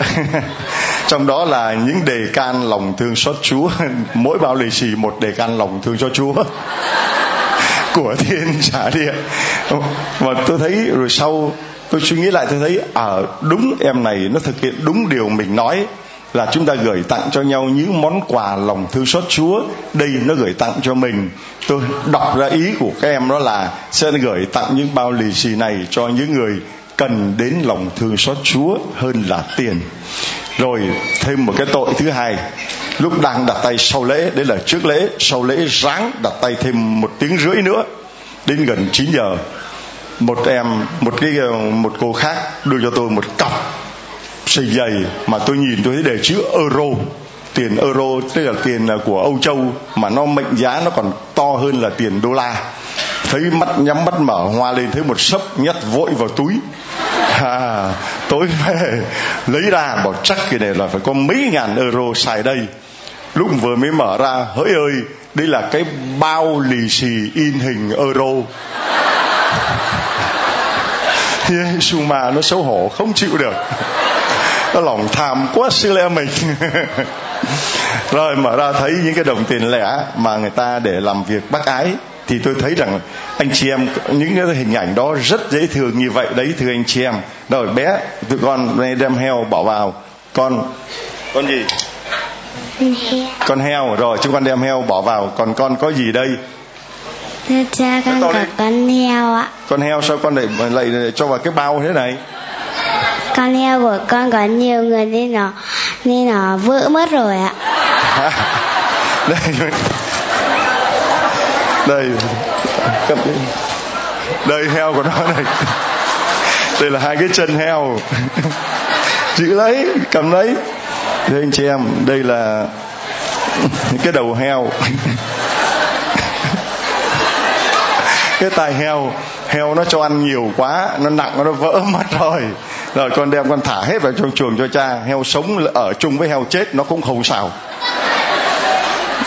[laughs] Trong đó là những đề can lòng thương xót chúa. [laughs] Mỗi bao lì xì một đề can lòng thương cho chúa của thiên trả địa và tôi thấy rồi sau tôi suy nghĩ lại tôi thấy ở à, đúng em này nó thực hiện đúng điều mình nói là chúng ta gửi tặng cho nhau những món quà lòng thương xót Chúa. Đây nó gửi tặng cho mình. Tôi đọc ra ý của các em đó là sẽ gửi tặng những bao lì xì này cho những người cần đến lòng thương xót Chúa hơn là tiền. Rồi thêm một cái tội thứ hai lúc đang đặt tay sau lễ đấy là trước lễ sau lễ ráng đặt tay thêm một tiếng rưỡi nữa. Đến gần 9 giờ một em một cái một cô khác đưa cho tôi một cặp sợi dày mà tôi nhìn tôi thấy đề chữ euro. Tiền euro tức là tiền của Âu Châu mà nó mệnh giá nó còn to hơn là tiền đô la. Thấy mắt nhắm mắt mở hoa lên thấy một sấp nhét vội vào túi. À, tối về lấy ra bảo chắc cái này là phải có mấy ngàn euro xài đây lúc vừa mới mở ra, hỡi ơi, đây là cái bao lì xì in hình euro. [laughs] Giêsu mà nó xấu hổ, không chịu được. Nó lòng tham quá, sư lẽ mình. [laughs] Rồi, mở ra thấy những cái đồng tiền lẻ mà người ta để làm việc bác ái, thì tôi thấy rằng anh chị em, những cái hình ảnh đó rất dễ thương như vậy đấy, thưa anh chị em. Rồi, bé, tụi con đem heo bỏ vào, con con gì? Con heo rồi chúng con đem heo bỏ vào. Còn con có gì đây? Thưa cha con có con heo ạ. Con heo sao con lại lại cho vào cái bao thế này? Con heo của con có nhiều người nên nó nên nó vỡ mất rồi ạ. [laughs] Đây Đây. Đây. Heo của nó này. Đây là hai cái chân heo. [laughs] Giữ lấy Cầm lấy đây anh chị em, Đây là [laughs] cái đầu heo. [laughs] Cái tai heo heo nó cho ăn nhiều quá, nó nặng, nó vỡ [laughs] mất rồi. Rồi con đem con thả hết vào trong chuồng cho cha. Heo sống ở chung với heo chết, nó cũng không sao.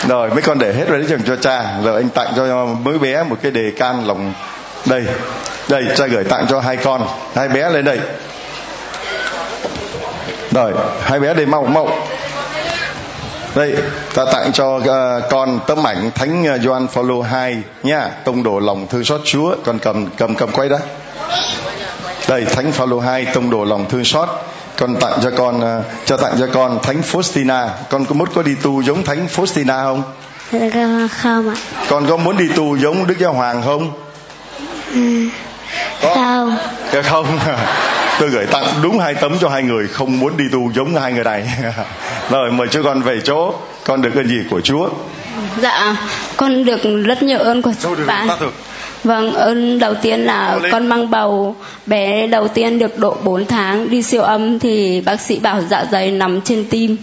Rồi, mấy con để hết vào đấy trường cho cha. Rồi anh tặng cho mới bé một cái đề can lòng đây đây, cha gửi tặng cho hai con. Hai bé lên đây rồi hai bé đây mau mau. Đây ta tặng cho uh, con tấm ảnh thánh uh, Gioan Phaolô 2 nha. Tông đồ lòng thương xót Chúa. Con cầm cầm cầm quay đó đây thánh Phaolô 2 tông đồ lòng thương xót. Con tặng cho con uh, cho tặng cho con thánh Faustina. Con có muốn có đi tu giống thánh Faustina không? Không ạ. Con có muốn đi tu giống Đức Giáo Hoàng không? Ừ. không. Dạ không [laughs] tôi gửi tặng đúng hai tấm cho hai người không muốn đi tu giống hai người này. [laughs] Rồi mời cho con về chỗ con được ơn gì của chúa. Dạ con được rất nhiều ơn của bạn Vâng, ơn đầu tiên là con mang bầu. Bé đầu tiên được độ 4 tháng đi siêu âm thì bác sĩ bảo dạ dày nằm trên tim.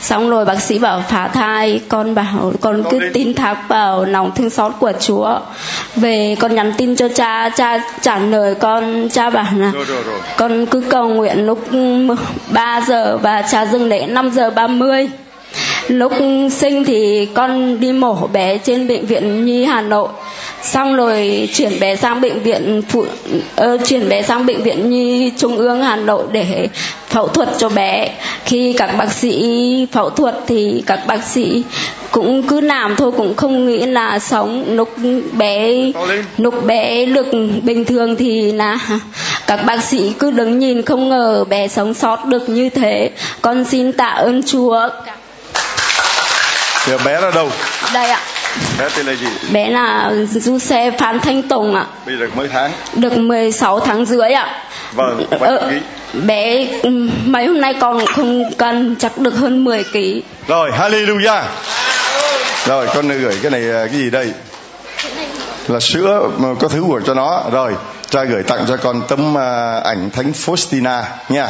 Xong rồi bác sĩ bảo phá thai, con bảo con cứ tin thác vào lòng thương xót của Chúa. Về con nhắn tin cho cha, cha trả lời con, cha bảo là con cứ cầu nguyện lúc 3 giờ và cha dừng lễ 5 giờ 30 lúc sinh thì con đi mổ bé trên bệnh viện nhi hà nội. Xong rồi chuyển bé sang bệnh viện phụ uh, chuyển bé sang bệnh viện nhi trung ương hà nội để phẫu thuật cho bé. Khi các bác sĩ phẫu thuật thì các bác sĩ cũng cứ làm thôi cũng không nghĩ là sống. Lúc bé lúc bé được bình thường thì là [laughs] các bác sĩ cứ đứng nhìn không ngờ bé sống sót được như thế. Con xin tạ ơn chúa. Giờ bé là đâu? Đây ạ. Bé tên là gì? Bé là du xe Phan Thanh Tùng ạ. Bây giờ mấy tháng? Được 16 tháng rưỡi ạ. Vâng, ờ, bé mấy hôm nay con không cân chắc được hơn 10 kg. Rồi, hallelujah. Rồi, con gửi cái này cái gì đây? Là sữa có thứ của cho nó. Rồi, cha gửi tặng cho con tấm ảnh Thánh Faustina nha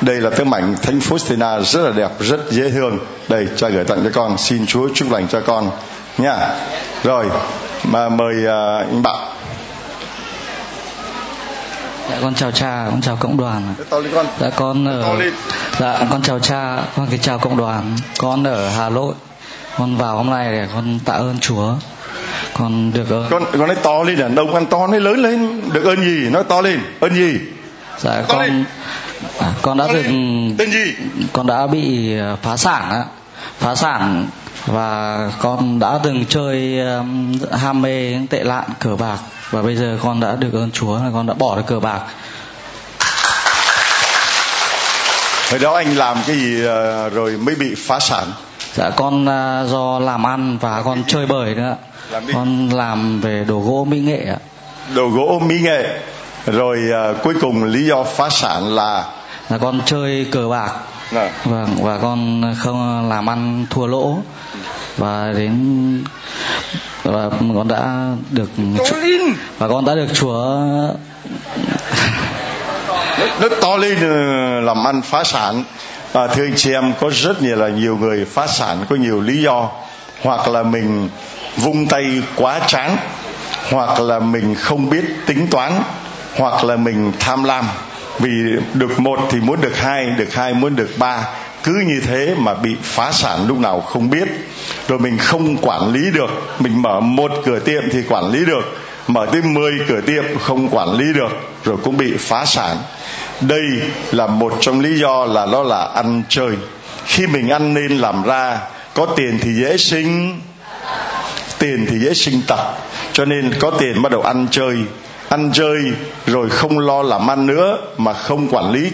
đây là tấm ảnh thánh Faustina rất là đẹp rất dễ thương đây cha gửi tặng cho con xin Chúa chúc lành cho con nha rồi mà mời uh, anh bạn Dạ con chào cha, con chào cộng đoàn. con. Dạ con ở Dạ con chào cha, con kính chào cộng đoàn. Con ở Hà Nội. Con vào hôm nay để con tạ ơn Chúa. Con được ơn. Con con nói to lên đàn đông ăn to nói lớn lên. Được ơn gì? Nói to lên. Ơn gì? Dạ con à, con đã được tên gì? con đã bị à, phá sản á. Phá sản và con đã từng chơi um, ham mê tệ lạn cờ bạc và bây giờ con đã được ơn Chúa là con đã bỏ được cờ bạc. Hồi đó anh làm cái gì ờ, rồi mới bị phá sản? Dạ con à, do làm ăn và con chơi bời nữa. Làm con làm về đồ gỗ mỹ nghệ ạ. Đồ gỗ mỹ nghệ rồi ờ, cuối cùng lý do phá sản là? Là con chơi cờ bạc. Nè, vâng và con không làm ăn thua lỗ. Và đến và con đã được và con đã được chúa nó to lên ờ, làm ăn phá sản. À, thưa anh chị em có rất nhiều là nhiều người phá sản có nhiều lý do. Hoặc là mình vung tay quá chán hoặc là mình không biết tính toán hoặc là mình tham lam. Vì được một thì muốn được hai được hai muốn được ba. Cứ như thế mà bị phá sản lúc nào không biết. Rồi mình không quản lý được. Mình mở một cửa tiệm thì quản lý được. Mở tới 10 cửa tiệm không quản lý được. Rồi cũng bị phá sản. Đây là một trong lý do là nó là ăn chơi. Khi mình ăn nên làm ra, có tiền thì dễ sinh. Tiền thì dễ sinh tật. Cho nên có tiền bắt đầu ăn chơi ăn chơi rồi không lo làm ăn nữa mà không quản lý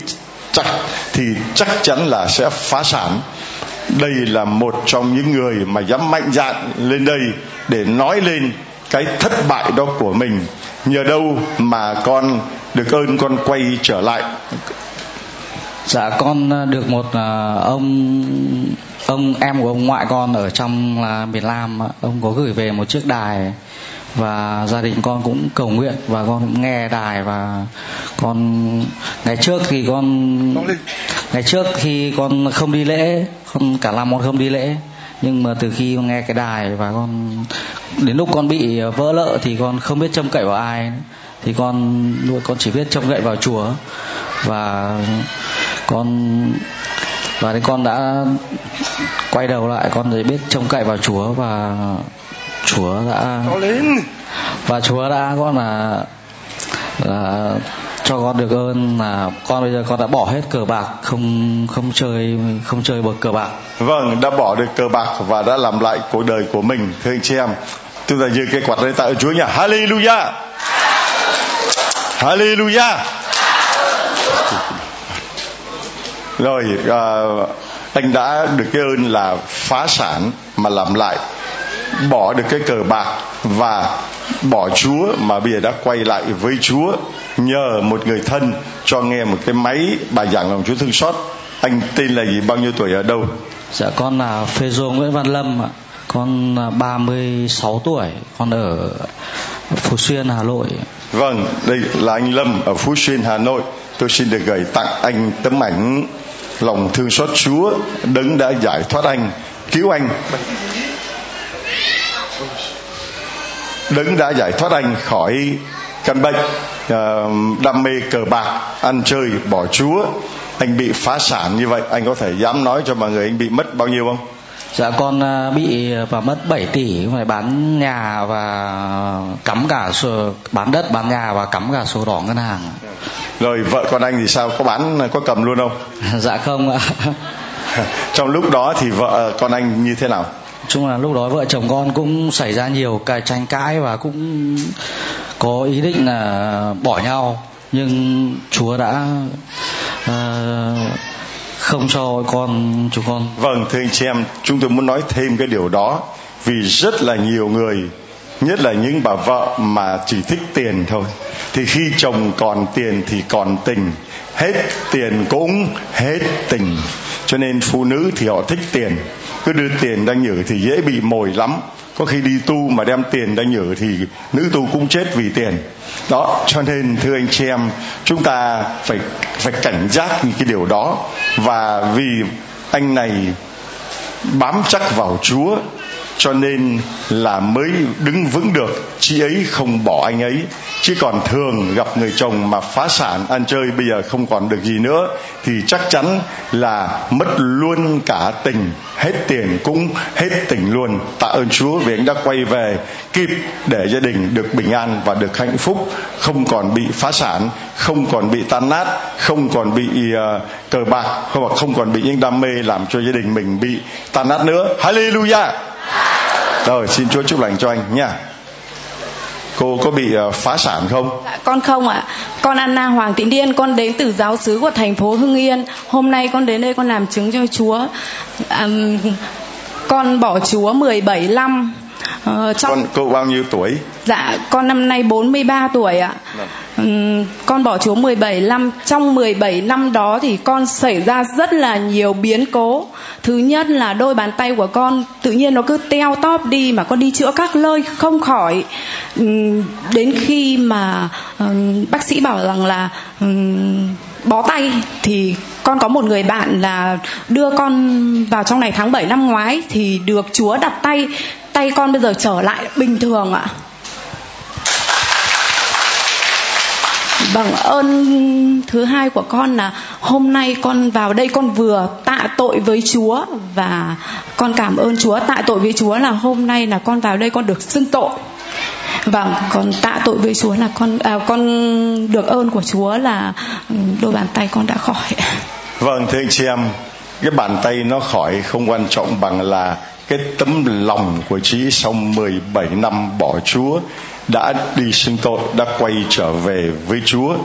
chắc, thì chắc chắn là sẽ phá sản. Đây là một trong những người mà dám mạnh dạn lên đây để nói lên cái thất bại đó của mình. Nhờ đâu mà con được ơn con quay trở lại? Dạ con được một à, ông ông em của ông ngoại con ở trong là miền Nam ông có gửi về một chiếc đài và gia đình con cũng cầu nguyện và con cũng nghe đài và con ngày trước thì con ngày trước khi con không đi lễ con cả năm con không đi lễ nhưng mà từ khi con nghe cái đài và con đến lúc con bị vỡ lợ thì con không biết trông cậy vào ai thì con con chỉ biết trông cậy vào Chúa. Và con và đến con đã quay đầu lại con mới biết trông cậy vào Chúa và Chúa đã và Chúa đã con là là cho con được ơn là con bây giờ con đã bỏ hết cờ bạc không không chơi không chơi bờ cờ bạc. Vâng đã bỏ được cờ bạc và đã làm lại cuộc đời của mình. Thưa anh chị em chúng ta giơ cái quạt lên tạ ơn Chúa nha Hallelujah! Hallelujah! Rồi à, anh đã được cái ơn là phá sản mà làm lại bỏ được cái cờ bạc và bỏ Chúa mà bây giờ đã quay lại với Chúa nhờ một người thân cho nghe một cái máy bài giảng lòng Chúa thương xót. Anh tên là gì? Bao nhiêu tuổi ở đâu? Dạ con là Phê Dô Nguyễn Văn Lâm ạ. Con là 36 tuổi con ở Phú Xuyên Hà Nội Vâng, đây là anh Lâm ở Phú Xuyên, Hà Nội. Tôi xin được gửi tặng anh tấm ảnh lòng thương xót Chúa đấng đã giải thoát anh, cứu anh. Đấng đã giải thoát anh khỏi căn bệnh ờ, đam mê cờ bạc, ăn chơi, bỏ Chúa. Anh bị phá sản như vậy, anh có thể dám nói cho mọi người anh bị mất bao nhiêu không? Dạ con à, bị và mất 7 tỷ phải bán nhà và cắm cả sổ bán đất bán nhà và cắm cả sổ đỏ ngân hàng. Rồi vợ con anh thì sao? Có bán có cầm luôn không? [laughs] dạ không ạ. [laughs] Trong lúc đó thì vợ con anh như thế nào? Chung là lúc đó vợ chồng con cũng xảy ra nhiều cái tranh cãi và cũng có ý định là bỏ nhau. Nhưng Chúa đã uh, không cho con chúng con. Vâng thưa anh chị em Chúng tôi muốn nói thêm cái điều đó. Vì rất là nhiều người Nhất là những bà vợ mà chỉ thích tiền thôi Thì khi chồng còn tiền thì còn tình. Hết tiền cũng hết tình. Cho nên phụ nữ thì họ thích tiền. Cứ đưa tiền đang nhử thì dễ bị mồi lắm. Có khi đi tu mà đem tiền đang nhử thì nữ tu cũng chết vì tiền. Đó, cho nên, thưa anh chị em, chúng ta phải phải cảnh giác những cái điều đó. Và vì anh này bám chắc vào Chúa cho nên là mới đứng vững được. Chị ấy không bỏ anh ấy. Chứ còn thường gặp người chồng mà phá sản ăn chơi bây giờ không còn được gì nữa thì chắc chắn là mất luôn cả tình. Hết tiền cũng hết tình luôn. Tạ ơn Chúa vì anh đã quay về kịp để gia đình được bình an và được hạnh phúc. Không còn bị phá sản không còn bị tan nát không còn bị uh, cờ bạc hoặc không còn bị những đam mê làm cho gia đình mình bị tan nát nữa. Hallelujah! Rồi xin Chúa chúc lành cho anh nha. Cô có bị ờ, phá sản không? Dạ, con không ạ. Con Anna Hoàng Thị Điên con đến từ giáo xứ của thành phố Hưng Yên. Hôm nay con đến đây con làm chứng cho Chúa. À, con bỏ Chúa 17 năm. Uh, trong... Con cô bao nhiêu tuổi? Dạ, con năm nay 43 tuổi ạ. Um, con bỏ Chúa 17 năm. Trong 17 năm đó thì con xảy ra rất là nhiều biến cố. Thứ nhất là đôi bàn tay của con tự nhiên nó cứ teo tóp đi mà con đi chữa các nơi không khỏi. Um, đến khi mà um, bác sĩ bảo rằng là bó tay thì con có một người bạn là đưa con vào trong này tháng 7 năm ngoái thì được Chúa đặt tay tay con bây giờ trở lại bình thường ạ. Bằng ơn thứ hai của con là hôm nay con vào đây con vừa tạ tội với Chúa và con cảm ơn Chúa tạ tội với Chúa là hôm nay là con vào đây con được xưng tội. Vâng còn tạ tội với Chúa là con à, con được ơn của Chúa là đôi bàn tay con đã khỏi. Vâng thưa anh chị em cái bàn tay nó khỏi không quan trọng bằng là cái tấm lòng của chị sau 17 năm bỏ Chúa đã đi sinh tội đã quay trở về với Chúa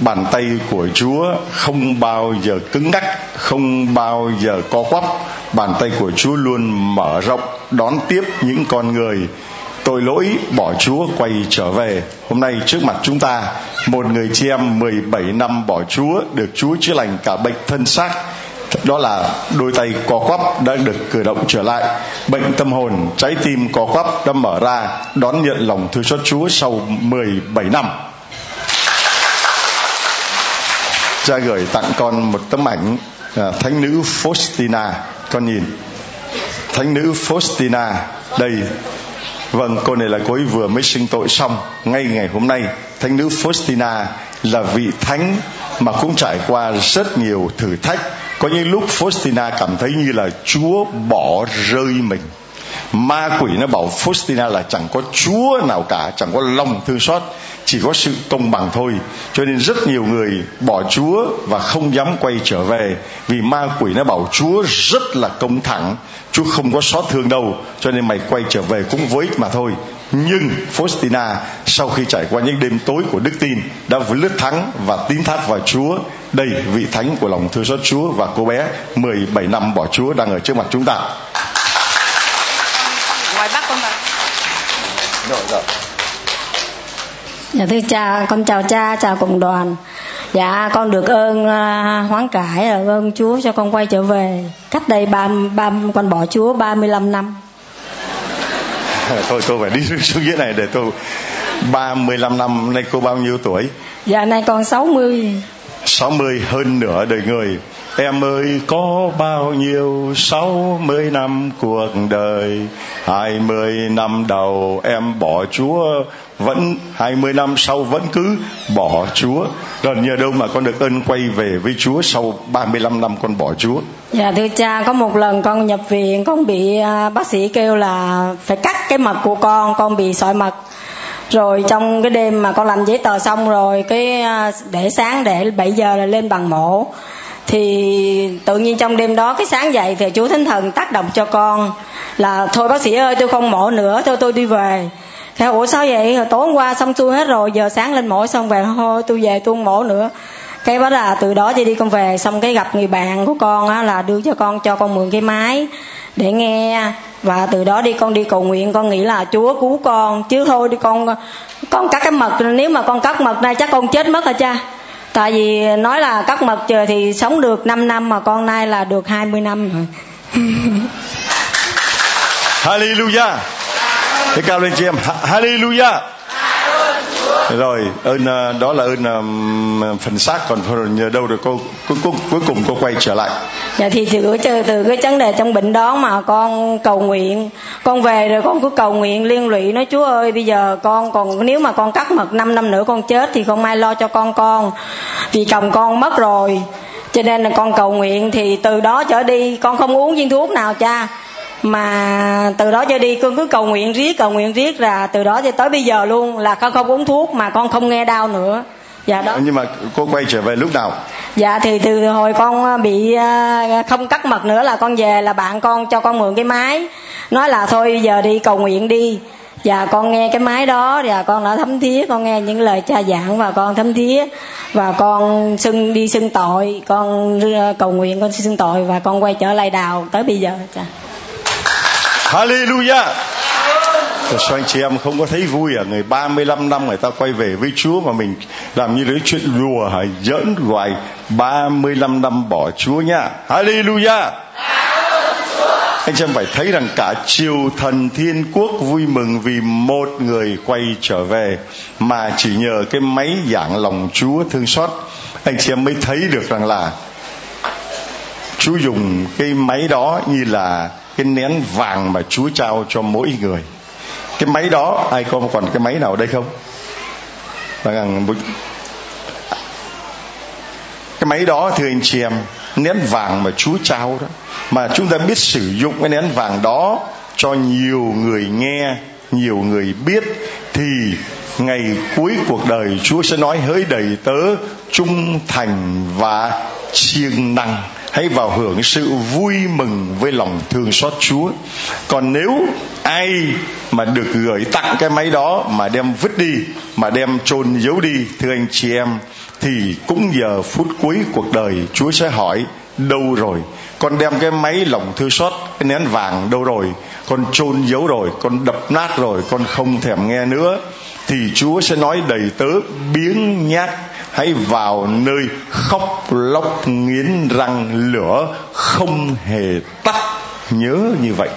bàn tay của Chúa không bao giờ cứng ngắc không bao giờ co quắp bàn tay của Chúa luôn mở rộng đón tiếp những con người tội lỗi bỏ Chúa quay trở về. Hôm nay trước mặt chúng ta, một người chị em 17 năm bỏ Chúa được Chúa chữa lành cả bệnh thân xác. Đó là đôi tay co quắp đã được cử động trở lại. Bệnh tâm hồn, trái tim co quắp đã mở ra đón nhận lòng thương xót Chúa sau 17 năm. Cha gửi tặng con một tấm ảnh à, thánh nữ Faustina con nhìn thánh nữ Faustina đây Vâng, cô này là cô ấy vừa mới sinh tội xong ngay ngày hôm nay. Thánh nữ Faustina là vị thánh mà cũng trải qua rất nhiều thử thách. Có những lúc Faustina cảm thấy như là Chúa bỏ rơi mình. Ma quỷ nó bảo Faustina là chẳng có chúa nào cả, chẳng có lòng thương xót, chỉ có sự công bằng thôi. Cho nên rất nhiều người bỏ chúa và không dám quay trở về vì ma quỷ nó bảo chúa rất là công thẳng. Chúa không có xót thương đâu, cho nên mày quay trở về cũng với mà thôi nhưng Faustina sau khi trải qua những đêm tối của đức tin đã lướt thắng và tín thác vào Chúa đây vị thánh của lòng thương xót Chúa và cô bé 17 năm bỏ Chúa đang ở trước mặt chúng ta ngoài Bắc con mà rồi rồi Dạ thưa cha, con chào cha, chào cộng đoàn. Dạ con được ơn uh, hoán cải, ơn Chúa cho con quay trở về. Cách đây ba, ba con bỏ Chúa 35 năm. [laughs] thôi, tôi phải đi xuống dưới này để tôi 35 năm, nay cô bao nhiêu tuổi? Dạ nay con 60. 60 hơn nửa đời người. Em ơi, có bao nhiêu sáu mươi năm cuộc đời? Hai mươi năm đầu em bỏ Chúa, Vẫn hai mươi năm sau vẫn cứ bỏ Chúa. Rồi nhờ đâu mà con được ơn quay về với Chúa Sau 35 năm con bỏ Chúa. Dạ thưa cha, có một lần con nhập viện, Con bị à, bác sĩ kêu là Phải cắt cái mật của con Con bị sỏi mật rồi trong cái đêm mà con làm giấy tờ xong rồi, cái à, để sáng để 7 giờ là lên bằng mộ thì tự nhiên trong đêm đó cái sáng dậy thì chú thánh thần tác động cho con là, thôi bác sĩ ơi, tôi không mổ nữa, thôi tôi đi về. Thế ủa sao vậy? Tối hôm qua xong xuôi hết rồi, giờ sáng lên mổ xong về, thôi tôi về tôi không mổ nữa. Cái đó là từ đó cho đi con về, xong cái gặp người bạn của con á là đưa cho con cho con mượn cái máy để nghe. Và từ đó đi con đi cầu nguyện. Con nghĩ là chúa cứu con. Chứ thôi đi con con cắt cái mật. Nếu mà con cắt mật này chắc con chết mất rồi cha? Tại vì nói là cắt mật trời thì sống được 5 năm mà con nay là được 20 năm. Rồi [laughs] Hallelujah. Thế cao lên chị em. Hallelujah rồi ơn ờ, đó là ơn phần xác còn nhờ đâu được cô cuối, cùng cuối cùng cô quay trở lại. Dạ thì từ từ từ cái vấn đề trong bệnh đó mà con cầu nguyện con về rồi con cứ cầu nguyện liên lụy nói chúa ơi bây giờ con còn nếu mà con cắt mật 5 năm nữa con chết thì không ai lo cho con con vì chồng con mất rồi. Cho nên là con cầu nguyện thì từ đó trở đi con không uống viên thuốc nào cha mà từ đó cho đi con cứ cầu nguyện riết cầu nguyện riết là từ đó cho tới bây giờ luôn là con không uống thuốc mà con không nghe đau nữa. Dạ đó. Nhưng mà cô quay trở về lúc nào? Dạ thì từ hồi con bị à, không cắt mật nữa là con về là bạn con cho con mượn cái máy. Nói là thôi giờ đi cầu nguyện đi. Và con nghe cái máy đó và con đã thấm thía con nghe những lời cha giảng và con thấm thía. Và con xưng đi xưng tội con cầu nguyện con xưng tội và con quay trở lại đào tới bây giờ. Cha Hallelujah. Sao anh chị em không có thấy vui à? Người 35 năm người ta quay về với Chúa Mà mình làm như đấy chuyện đùa hả? Giỡn hoài 35 năm bỏ Chúa nha. Hallelujah. Anh chị em phải thấy rằng cả triều thần thiên quốc vui mừng vì một người quay trở về mà chỉ nhờ cái máy giảng lòng Chúa thương xót. Anh chị em mới thấy được rằng là Chúa dùng cái máy đó như là cái nén vàng mà Chúa trao cho mỗi người. Cái máy đó, ai có còn cái máy nào ở đây không? Cái máy đó, thưa anh chị em, nén vàng mà Chúa trao đó. Mà chúng ta biết sử dụng cái nén vàng đó cho nhiều người nghe, nhiều người biết, thì ngày cuối cuộc đời Chúa sẽ nói, hỡi đầy tớ trung thành và siêng năng hãy vào hưởng sự vui mừng với lòng thương xót Chúa. Còn nếu ai mà được gửi tặng cái máy đó mà đem vứt đi, mà đem chôn giấu đi, thưa anh chị em, thì cũng giờ phút cuối cuộc đời Chúa sẽ hỏi đâu rồi? Con đem cái máy lòng thư xót cái nén vàng đâu rồi? Con chôn giấu rồi con đập nát rồi con không thèm nghe nữa. Thì chúa sẽ nói đầy tớ biếng nhác hãy vào nơi khóc lóc nghiến răng lửa không hề tắt. Nhớ như vậy.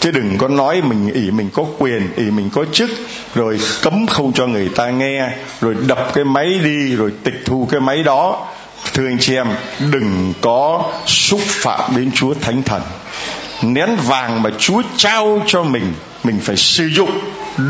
Chứ đừng có nói mình ỷ mình có quyền ỷ mình có chức, rồi cấm không cho người ta nghe, rồi đập cái máy đi, rồi tịch thu cái máy đó. Thưa anh chị em, đừng có xúc phạm đến chúa thánh thần. Nén vàng mà chúa trao cho mình mình phải sử dụng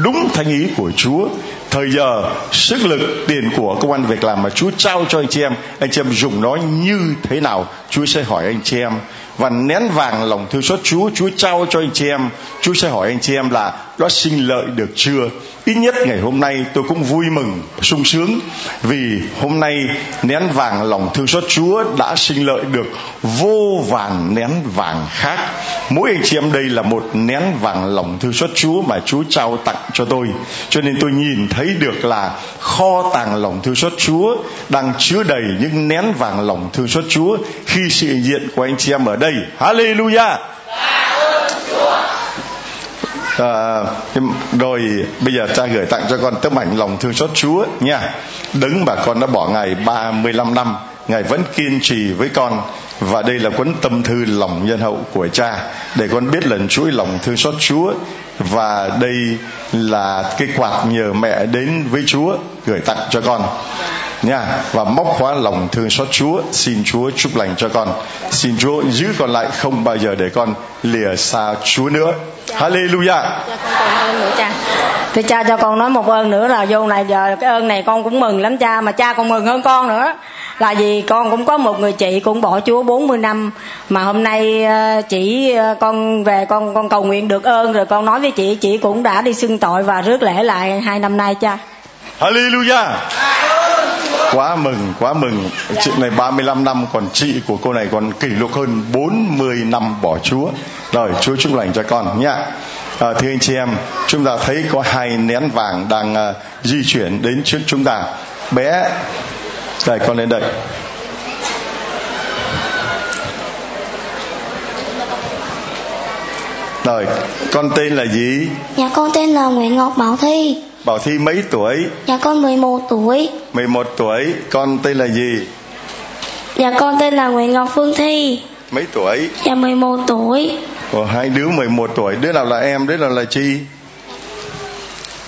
đúng thánh ý của chúa thời giờ, sức lực tiền của công an việc làm mà chúa trao cho anh chị em, anh chị em dùng nó như thế nào, chúa sẽ hỏi anh chị em. Và nén vàng lòng thương xót Chúa Chúa trao cho anh chị em. Chúa sẽ hỏi anh chị em là nó sinh lợi được chưa? Ít nhất ngày hôm nay tôi cũng vui mừng, sung sướng vì hôm nay nén vàng lòng thương xót Chúa đã sinh lợi được vô vàn nén vàng khác. Mỗi anh chị em đây là một nén vàng lòng thương xót Chúa mà Chúa trao tặng cho tôi. Cho nên tôi nhìn thấy được là kho tàng lòng thương xót Chúa đang chứa đầy những nén vàng lòng thương xót Chúa khi sự hiện diện của anh chị em ở đây. Hallelujah! À, rồi bây giờ cha gửi tặng cho con tấm ảnh lòng thương xót Chúa nha. Đứng mà con đã bỏ ngày 35 năm. Ngài vẫn kiên trì với con và đây là cuốn tâm thư lòng nhân hậu của cha để con biết lần chuỗi lòng thương xót Chúa và đây là cái quạt nhờ mẹ đến với Chúa gửi tặng cho con. Nha và móc khóa lòng thương xót Chúa xin Chúa chúc lành cho con. Xin Chúa giữ con lại không bao giờ để con lìa xa Chúa nữa. Hallelujah. Thì cha cho con nói một ơn nữa là vô này giờ cái ơn này con cũng mừng lắm cha mà cha còn mừng hơn con nữa là vì con cũng có một người chị cũng bỏ Chúa 40 năm mà hôm nay ờ, chỉ ờ, con về con con cầu nguyện được ơn rồi con nói với chị chị cũng đã đi xưng tội và rước lễ lại hai năm nay cha. Hallelujah. Quá mừng quá mừng. Chị này 35 năm còn chị của cô này còn kỷ lục hơn 40 năm bỏ Chúa. Rồi Chúa chúc lành cho con nhá. À, thưa anh chị em chúng ta thấy có hai nén vàng đang uh, di chuyển đến trước chúng ta. Bé đây con lên đây Rồi, con tên là gì? Dạ con tên là Nguyễn Ngọc Bảo Thi Bảo Thi mấy tuổi? Dạ con 11 tuổi 11 tuổi, con tên là gì? Dạ con tên là Nguyễn Ngọc Phương Thi Mấy tuổi? Dạ 11 tuổi Ồ, hai đứa 11 tuổi, đứa nào là em, đứa nào là chi?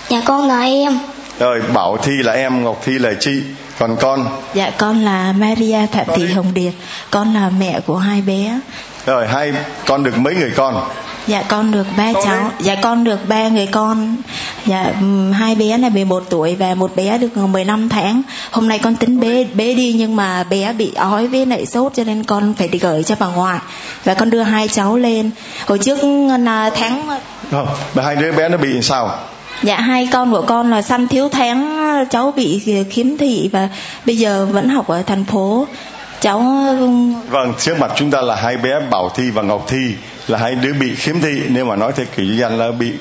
Dạ con là em Rồi, Bảo Thi là em, Ngọc Thi là chi Còn con? Dạ con là Maria Phạm Thị Hồng Điệp Con là mẹ của hai bé Rồi, hai con được mấy người con? Dạ con được ba cháu. Dạ con được ba người con. Dạ hai bé là 11 tuổi và một bé được 15 tháng. Hôm nay con tính bế bế đi nhưng mà bé bị ói với lại sốt cho nên con phải đi gửi cho bà ngoại. Và con đưa hai cháu lên. Hồi trước là tháng Không, hai đứa bé nó bị sao? Dạ hai con của con là sanh thiếu tháng cháu bị khiếm thị và bây giờ vẫn học ở thành phố. Cháu vâng trước mặt chúng ta là hai bé bảo thi và ngọc thi là hai đứa bị khiếm thị. Nếu mà nói theo kiểu danh là bị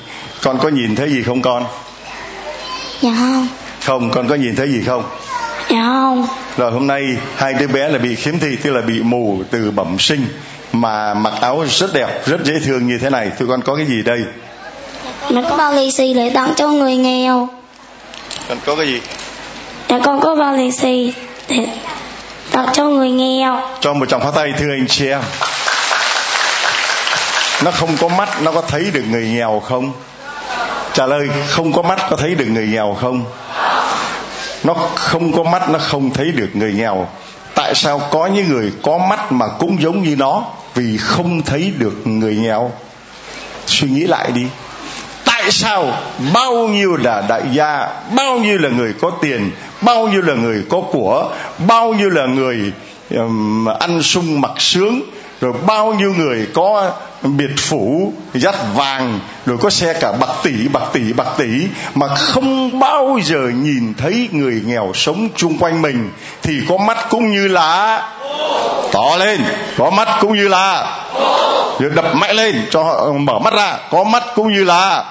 con có nhìn thấy gì không con? Dạ không. Không con có nhìn thấy gì không? Dạ không. Rồi hôm nay hai đứa bé là bị khiếm thị tức là bị mù từ bẩm sinh mà mặc áo rất đẹp rất dễ thương như thế này. Tụi con có cái gì đây mình có bao lì xì để tặng cho người nghèo. Con có cái gì? Dạ con có bao lì xì để tặng cho người nghèo. Cho một tràng pháo tay thưa anh chị em. Nó không có mắt nó có thấy được người nghèo không? Trả lời không có mắt có thấy được người nghèo không? Nó không có mắt nó không thấy được người nghèo. Tại sao có những người có mắt mà cũng giống như nó vì không thấy được người nghèo? Suy nghĩ lại đi tại sao bao nhiêu là đại gia bao nhiêu là người có tiền bao nhiêu là người có của bao nhiêu là người um, ăn sung mặc sướng rồi bao nhiêu người có biệt phủ dắt vàng rồi có xe cả bạc tỷ bạc tỷ bạc tỷ mà không bao giờ nhìn thấy người nghèo sống chung quanh mình thì có mắt cũng như là to lên có mắt cũng như là rồi đập mạnh lên cho họ mở mắt ra có mắt cũng như là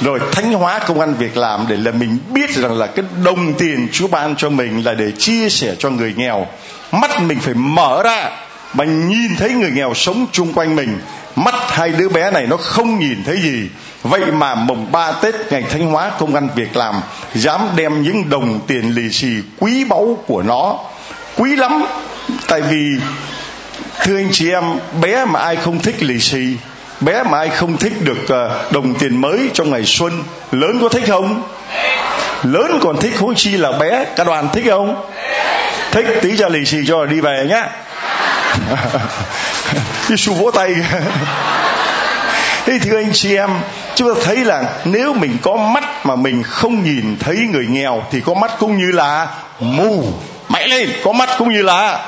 rồi thánh hóa công ăn việc làm để là mình biết rằng là cái đồng tiền Chúa ban cho mình là để chia sẻ cho người nghèo. Mắt mình phải mở ra mà nhìn thấy người nghèo sống chung quanh mình. Mắt hai đứa bé này nó không nhìn thấy gì. Vậy mà mùng ba tết ngày thanh hóa công ăn việc làm dám đem những đồng tiền lì xì quý báu của nó. Quý lắm, tại vì, thưa anh chị em, bé mà ai không thích lì xì bé mà ai không thích được ờ, đồng tiền mới trong ngày xuân. Lớn có thích không? Lớn còn thích hối chi là bé. Cả đoàn thích không? Thích, tí ra lì xì cho đi về nhá. [laughs] Đi xu vỗ tay. [laughs] Thế thưa anh chị em, chúng ta thấy là nếu mình có mắt mà mình không nhìn thấy người nghèo thì có mắt cũng như là mù. Mạnh lên, có mắt cũng như là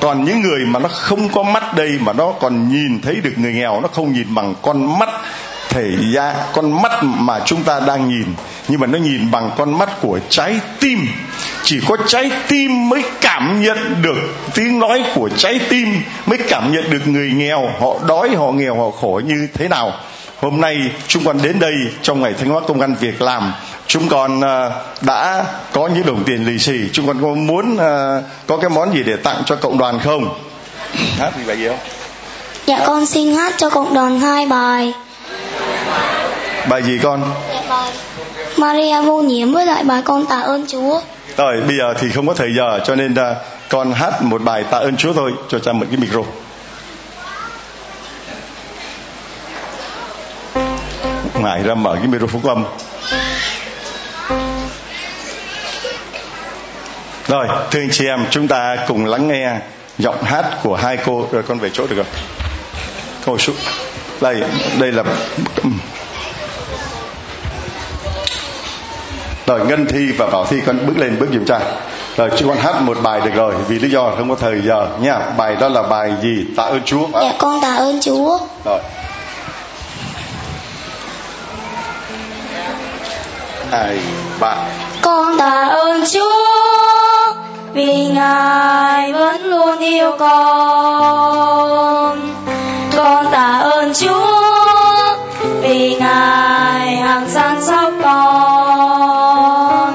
còn những người mà nó không có mắt đây, mà nó còn nhìn thấy được người nghèo, nó không nhìn bằng con mắt thể ra con mắt mà chúng ta đang nhìn. Nhưng mà nó nhìn bằng con mắt của trái tim. Chỉ có trái tim mới cảm nhận được tiếng nói của trái tim, mới cảm nhận được người nghèo, họ đói, họ nghèo, họ khổ như thế nào hôm nay chúng con đến đây trong ngày thanh hóa công an việc làm. Chúng con uh, đã có những đồng tiền lì xì. Chúng con có muốn uh, có cái món gì để tặng cho cộng đoàn không? Hát gì bài gì không? Dạ con xin hát cho cộng đoàn hai bài. Bài gì con? Dạ bài Maria vô nhiễm với lại bài con tạ ơn Chúa. Rồi bây giờ thì không có thời giờ cho nên uh, con hát một bài tạ ơn Chúa thôi cho cha mượn cái micro ngài ra mở cái micro phúc âm rồi thưa anh chị em chúng ta cùng lắng nghe giọng hát của hai cô. Rồi con về chỗ được rồi. Cô xuống. Đây đây là rồi ngân thi và bảo thi con bước lên bước giùm cha rồi chúng con hát một bài được rồi vì lý do không có thời giờ nha. Bài đó là bài gì? Tạ ơn chúa. Dạ con tạ ơn chúa. Rồi hai ba con tạ ơn chúa, vì ngài vẫn luôn yêu con. Con tạ ơn chúa, vì ngài hàng săn sóc con.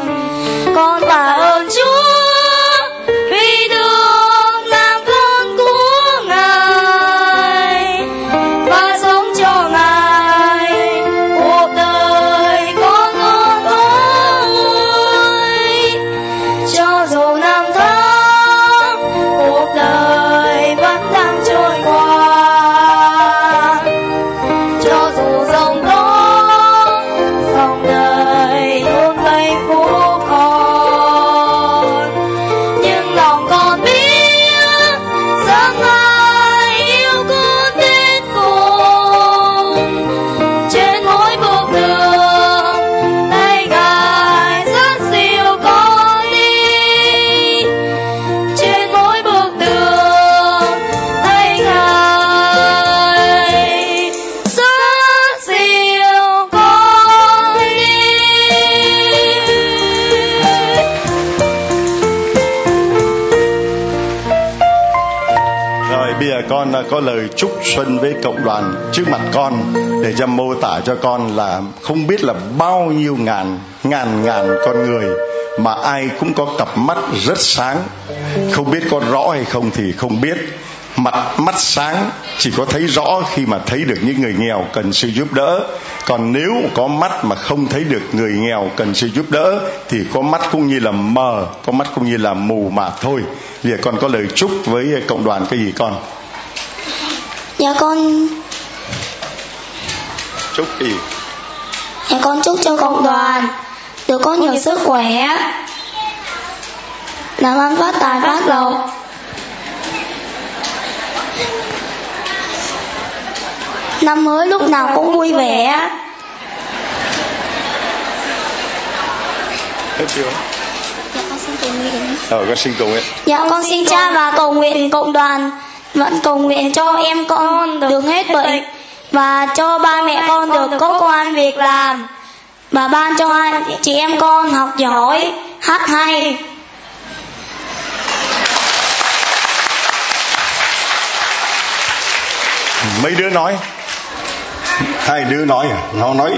Xuân với cộng đoàn trước mặt con để cho mô tả cho con là không biết là bao nhiêu ngàn ngàn ngàn con người mà ai cũng có cặp mắt rất sáng. Không biết có rõ hay không thì không biết. Mặt, mắt sáng chỉ có thấy rõ khi mà thấy được những người nghèo cần sự giúp đỡ. Còn nếu có mắt mà không thấy được người nghèo cần sự giúp đỡ thì có mắt cũng như là mờ, có mắt cũng như là mù mà thôi. Vì con có lời chúc với cộng đoàn cái gì con? Dạ con. Chúc gì dạ con chúc cho cộng đoàn. Được có nhiều sức khỏe. làm ăn phát tài phát lộc. năm mới lúc nào cũng vui vẻ. hết chưa? Dạ con xin cầu nguyện. Ờ con xin cầu nguyện. Dạ con xin cha và cầu nguyện cộng đoàn vẫn cầu nguyện cho em con được hết bệnh và cho ba mẹ con được có công an việc làm. và ban cho anh chị em con học giỏi hát hay. Mấy đứa nói hai đứa nói à? nó nói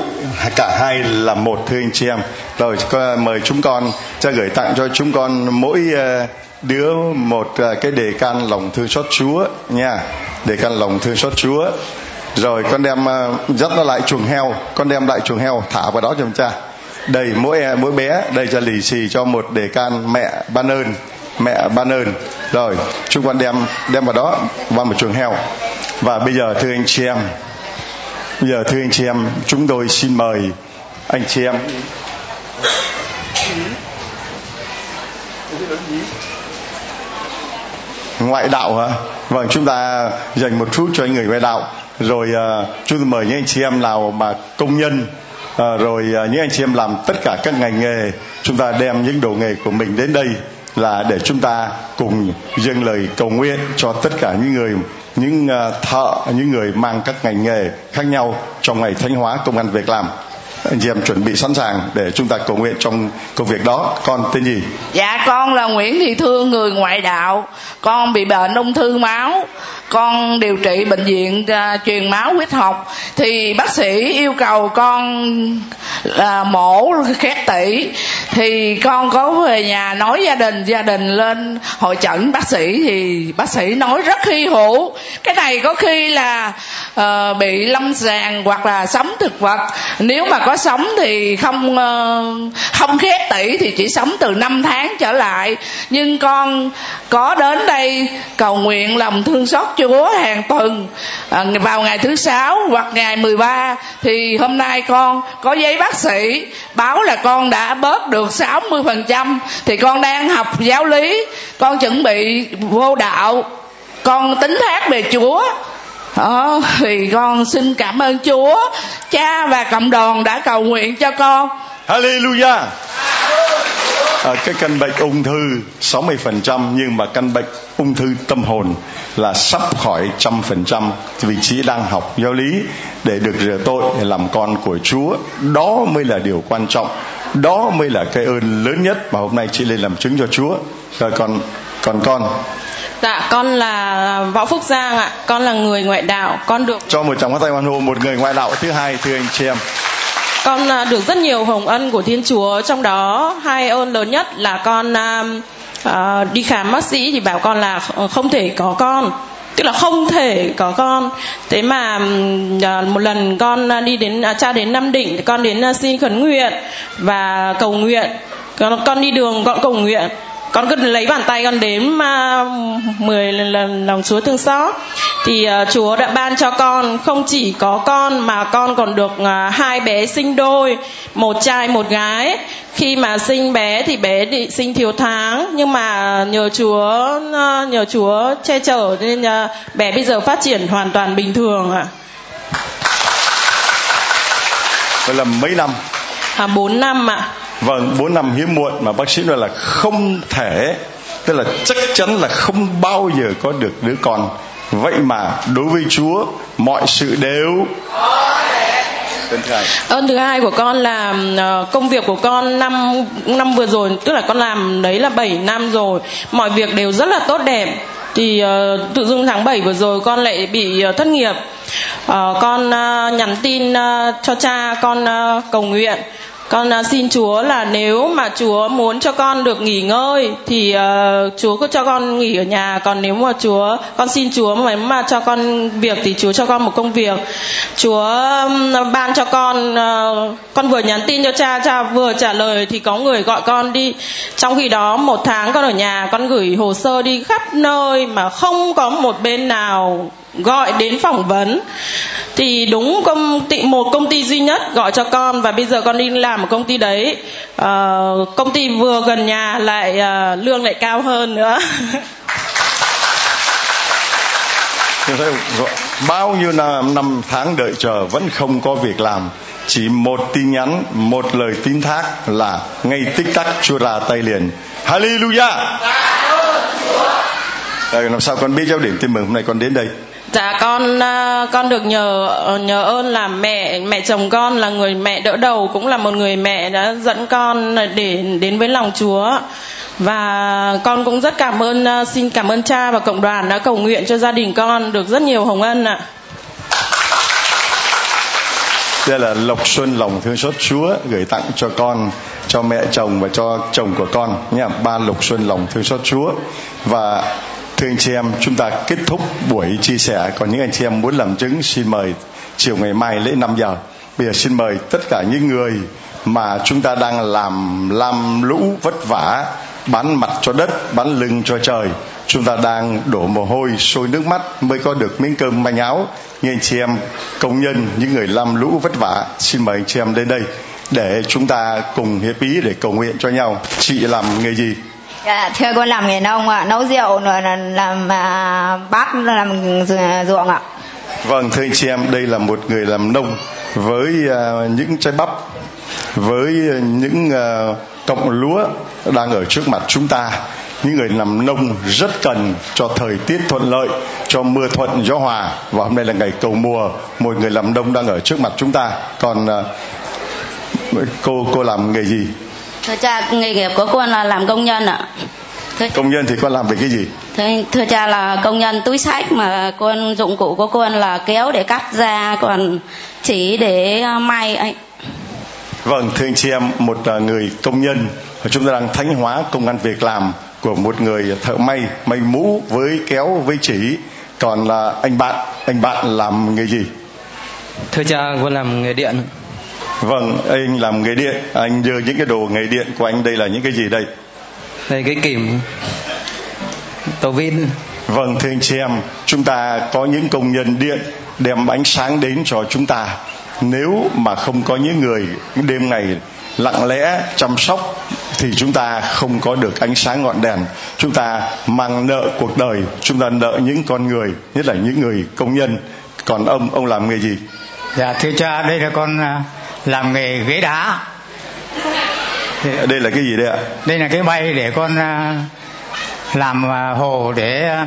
cả hai là một thưa anh chị em. Rồi mời chúng con cho gửi tặng cho chúng con mỗi ờ, đứa một à, cái đề can lòng thương xót Chúa, nha. Đề can lòng thương xót Chúa. Rồi con đem à, dắt nó lại chuồng heo. Con đem lại chuồng heo, thả vào đó cho cha. Đầy mỗi à, mỗi bé đây cho lì xì cho một đề can mẹ ban ơn, mẹ ban ơn. Rồi chúng con đem đem vào đó, vào một chuồng heo. Và bây giờ thưa anh chị em, bây giờ thưa anh chị em, chúng tôi xin mời anh chị em ngoại đạo hả? Vâng chúng ta dành một phút cho anh người ngoại đạo. Rồi uh, chúng tôi mời những anh chị em nào mà công nhân uh, rồi uh, những anh chị em làm tất cả các ngành nghề. Chúng ta đem những đồ nghề của mình đến đây là để chúng ta cùng dâng lời cầu nguyện cho tất cả những người những uh, thợ những người mang các ngành nghề khác nhau trong ngày thánh hóa công an việc làm anh chị em chuẩn bị sẵn sàng để chúng ta cầu nguyện trong công việc đó. Con tên gì? Dạ con là nguyễn thị thương người ngoại đạo. Con bị bệnh ung thư máu con điều trị bệnh viện à, truyền máu huyết học thì bác sĩ yêu cầu con à, mổ khét tỷ thì con có về nhà nói gia đình gia đình lên hội chẩn bác sĩ thì bác sĩ nói rất hy hữu. Cái này có khi là à, bị lâm sàng hoặc là sống thực vật. Nếu mà có sống thì không à, không khét tỷ thì chỉ sống từ 5 tháng trở lại. Nhưng con có đến đây cầu nguyện lòng thương xót Chúa hàng tuần. À, vào ngày thứ sáu hoặc ngày 13 thì hôm nay con có giấy bác sĩ báo là con đã bớt được 60 phần trăm. Thì con đang học giáo lý con chuẩn bị vô đạo con tính hát về Chúa. Đó, thì con xin cảm ơn Chúa cha và cộng đoàn đã cầu nguyện cho con. Hallelujah à, cái căn bệnh ung thư 60% nhưng mà căn bệnh ung thư tâm hồn là sắp khỏi trăm phần trăm vị trí đang học giáo lý để được rửa tội để làm con của Chúa đó mới là điều quan trọng đó mới là cái ơn lớn nhất mà hôm nay chị lên làm chứng cho Chúa rồi còn còn con Dạ, con là Võ Phúc Giang ạ. Con là người ngoại đạo. Con được cho một tràng tay hoan hô một người ngoại đạo thứ hai thưa anh chị em. Con à, được rất nhiều hồng ân của Thiên Chúa, trong đó hai ơn lớn nhất là con uh, đi khám bác sĩ thì bảo con là không thể có con. Tức là không thể có con. Thế mà một lần con đi đến cha đến nam định thì con đến xin khấn nguyện và cầu nguyện. Con, con đi đường con cầu nguyện con cứ lấy bàn tay con đếm uh, 10 lần lòng Chúa thương xót thì uh, Chúa đã ban cho con không chỉ có con mà con còn được uh, hai bé sinh đôi một trai một gái khi mà sinh bé thì bé bị sinh thiếu tháng nhưng mà nhờ Chúa uh, nhờ Chúa che chở nên uh, bé bây giờ phát triển hoàn toàn bình thường ạ. À. Vậy là mấy năm? À 4 năm ạ. À vâng bốn năm hiếm muộn mà bác sĩ nói là không thể tức là chắc chắn là không bao giờ có được đứa con. Vậy mà đối với chúa mọi sự đều ơn thứ hai của con là ờ, công việc của con năm năm vừa rồi tức là con làm đấy là 7 năm rồi. Mọi việc đều rất là tốt đẹp. Thì uh, tự dưng tháng 7 vừa rồi con lại bị uh, thất nghiệp. Uh, con uh, nhắn tin uh, cho cha con uh, cầu nguyện con à, xin Chúa là nếu mà Chúa muốn cho con được nghỉ ngơi thì uh, Chúa cứ cho con nghỉ ở nhà. Còn nếu mà Chúa con xin Chúa mà mà cho con việc thì Chúa cho con một công việc. Chúa um, ban cho con uh, con vừa nhắn tin cho cha cha vừa trả lời thì có người gọi con đi. Trong khi đó một tháng con ở nhà con gửi hồ sơ đi khắp nơi mà không có một bên nào gọi đến phỏng vấn. Thì đúng công ty một công ty duy nhất gọi cho con và bây giờ con đi làm ở công ty đấy. Uh, công ty vừa gần nhà lại uh, lương lại cao hơn nữa. [laughs] Bao nhiêu năm, năm tháng đợi chờ vẫn không có việc làm. Chỉ một tin nhắn một lời tín thác là ngay tích tắc chúa ra tay liền. Hallelujah! Rồi, làm sao con biết giáo điểm tin mừng hôm nay con đến đây Dạ con à, con được nhờ nhờ ơn là mẹ mẹ chồng con là người mẹ đỡ đầu cũng là một người mẹ đã dẫn con để đến với lòng Chúa. Và con cũng rất cảm ơn à, xin cảm ơn cha và cộng đoàn đã cầu nguyện cho gia đình con được rất nhiều hồng ân ạ. Đây là lộc xuân lòng thương xót Chúa gửi tặng cho con, cho mẹ chồng và cho chồng của con nhé. Ba lộc xuân lòng thương xót Chúa. Và thưa anh chị em, chúng ta kết thúc buổi chia sẻ. Còn những anh chị em muốn làm chứng, xin mời chiều ngày mai lễ 5 giờ. Bây giờ xin mời tất cả những người mà chúng ta đang làm làm lũ vất vả, bán mặt cho đất, bán lưng cho trời. Chúng ta đang đổ mồ hôi, sôi nước mắt mới có được miếng cơm manh áo. Như anh chị em, công nhân, những người làm lũ vất vả, xin mời anh chị em đến đây để chúng ta cùng hiệp ý để cầu nguyện cho nhau. Chị làm nghề gì? Dạ, thưa con làm nghề nông ạ, nấu rượu rồi là làm à, bát làm ruộng ạ. Vâng, thưa anh chị em, đây là một người làm nông với uh, những trái bắp, với những uh, cọng lúa đang ở trước mặt chúng ta. Những người làm nông rất cần cho thời tiết thuận lợi, cho mưa thuận gió hòa. Và hôm nay là ngày cầu mùa, một người làm nông đang ở trước mặt chúng ta. Còn uh, cô cô làm nghề gì? Thưa cha nghề nghiệp của con là làm công nhân ạ. Thưa, công nhân thì con làm về cái gì? Thưa, thưa cha là công nhân túi sách mà con dụng cụ của con là kéo để cắt ra còn chỉ để à, may anh vâng thưa anh chị em một à, người công nhân chúng ta đang thánh hóa công ăn việc làm của một người thợ may may mũ với kéo với chỉ. Còn là anh bạn anh bạn làm nghề gì? Thưa cha con làm nghề điện Vâng, anh làm nghề điện, anh đưa những cái đồ nghề điện của anh đây là những cái gì đây? Đây cái kìm tàu vin. Vâng, thưa anh chị em, chúng ta có những công nhân điện đem ánh sáng đến cho chúng ta. Nếu mà không có những người đêm ngày lặng lẽ chăm sóc thì chúng ta không có được ánh sáng ngọn đèn chúng ta mang nợ cuộc đời chúng ta nợ những con người nhất là những người công nhân còn ông ông làm nghề gì dạ thưa cha đây là con à, làm nghề ghế đá. Đây là cái gì đây ạ? Đây là cái bay để con à, làm à, hồ để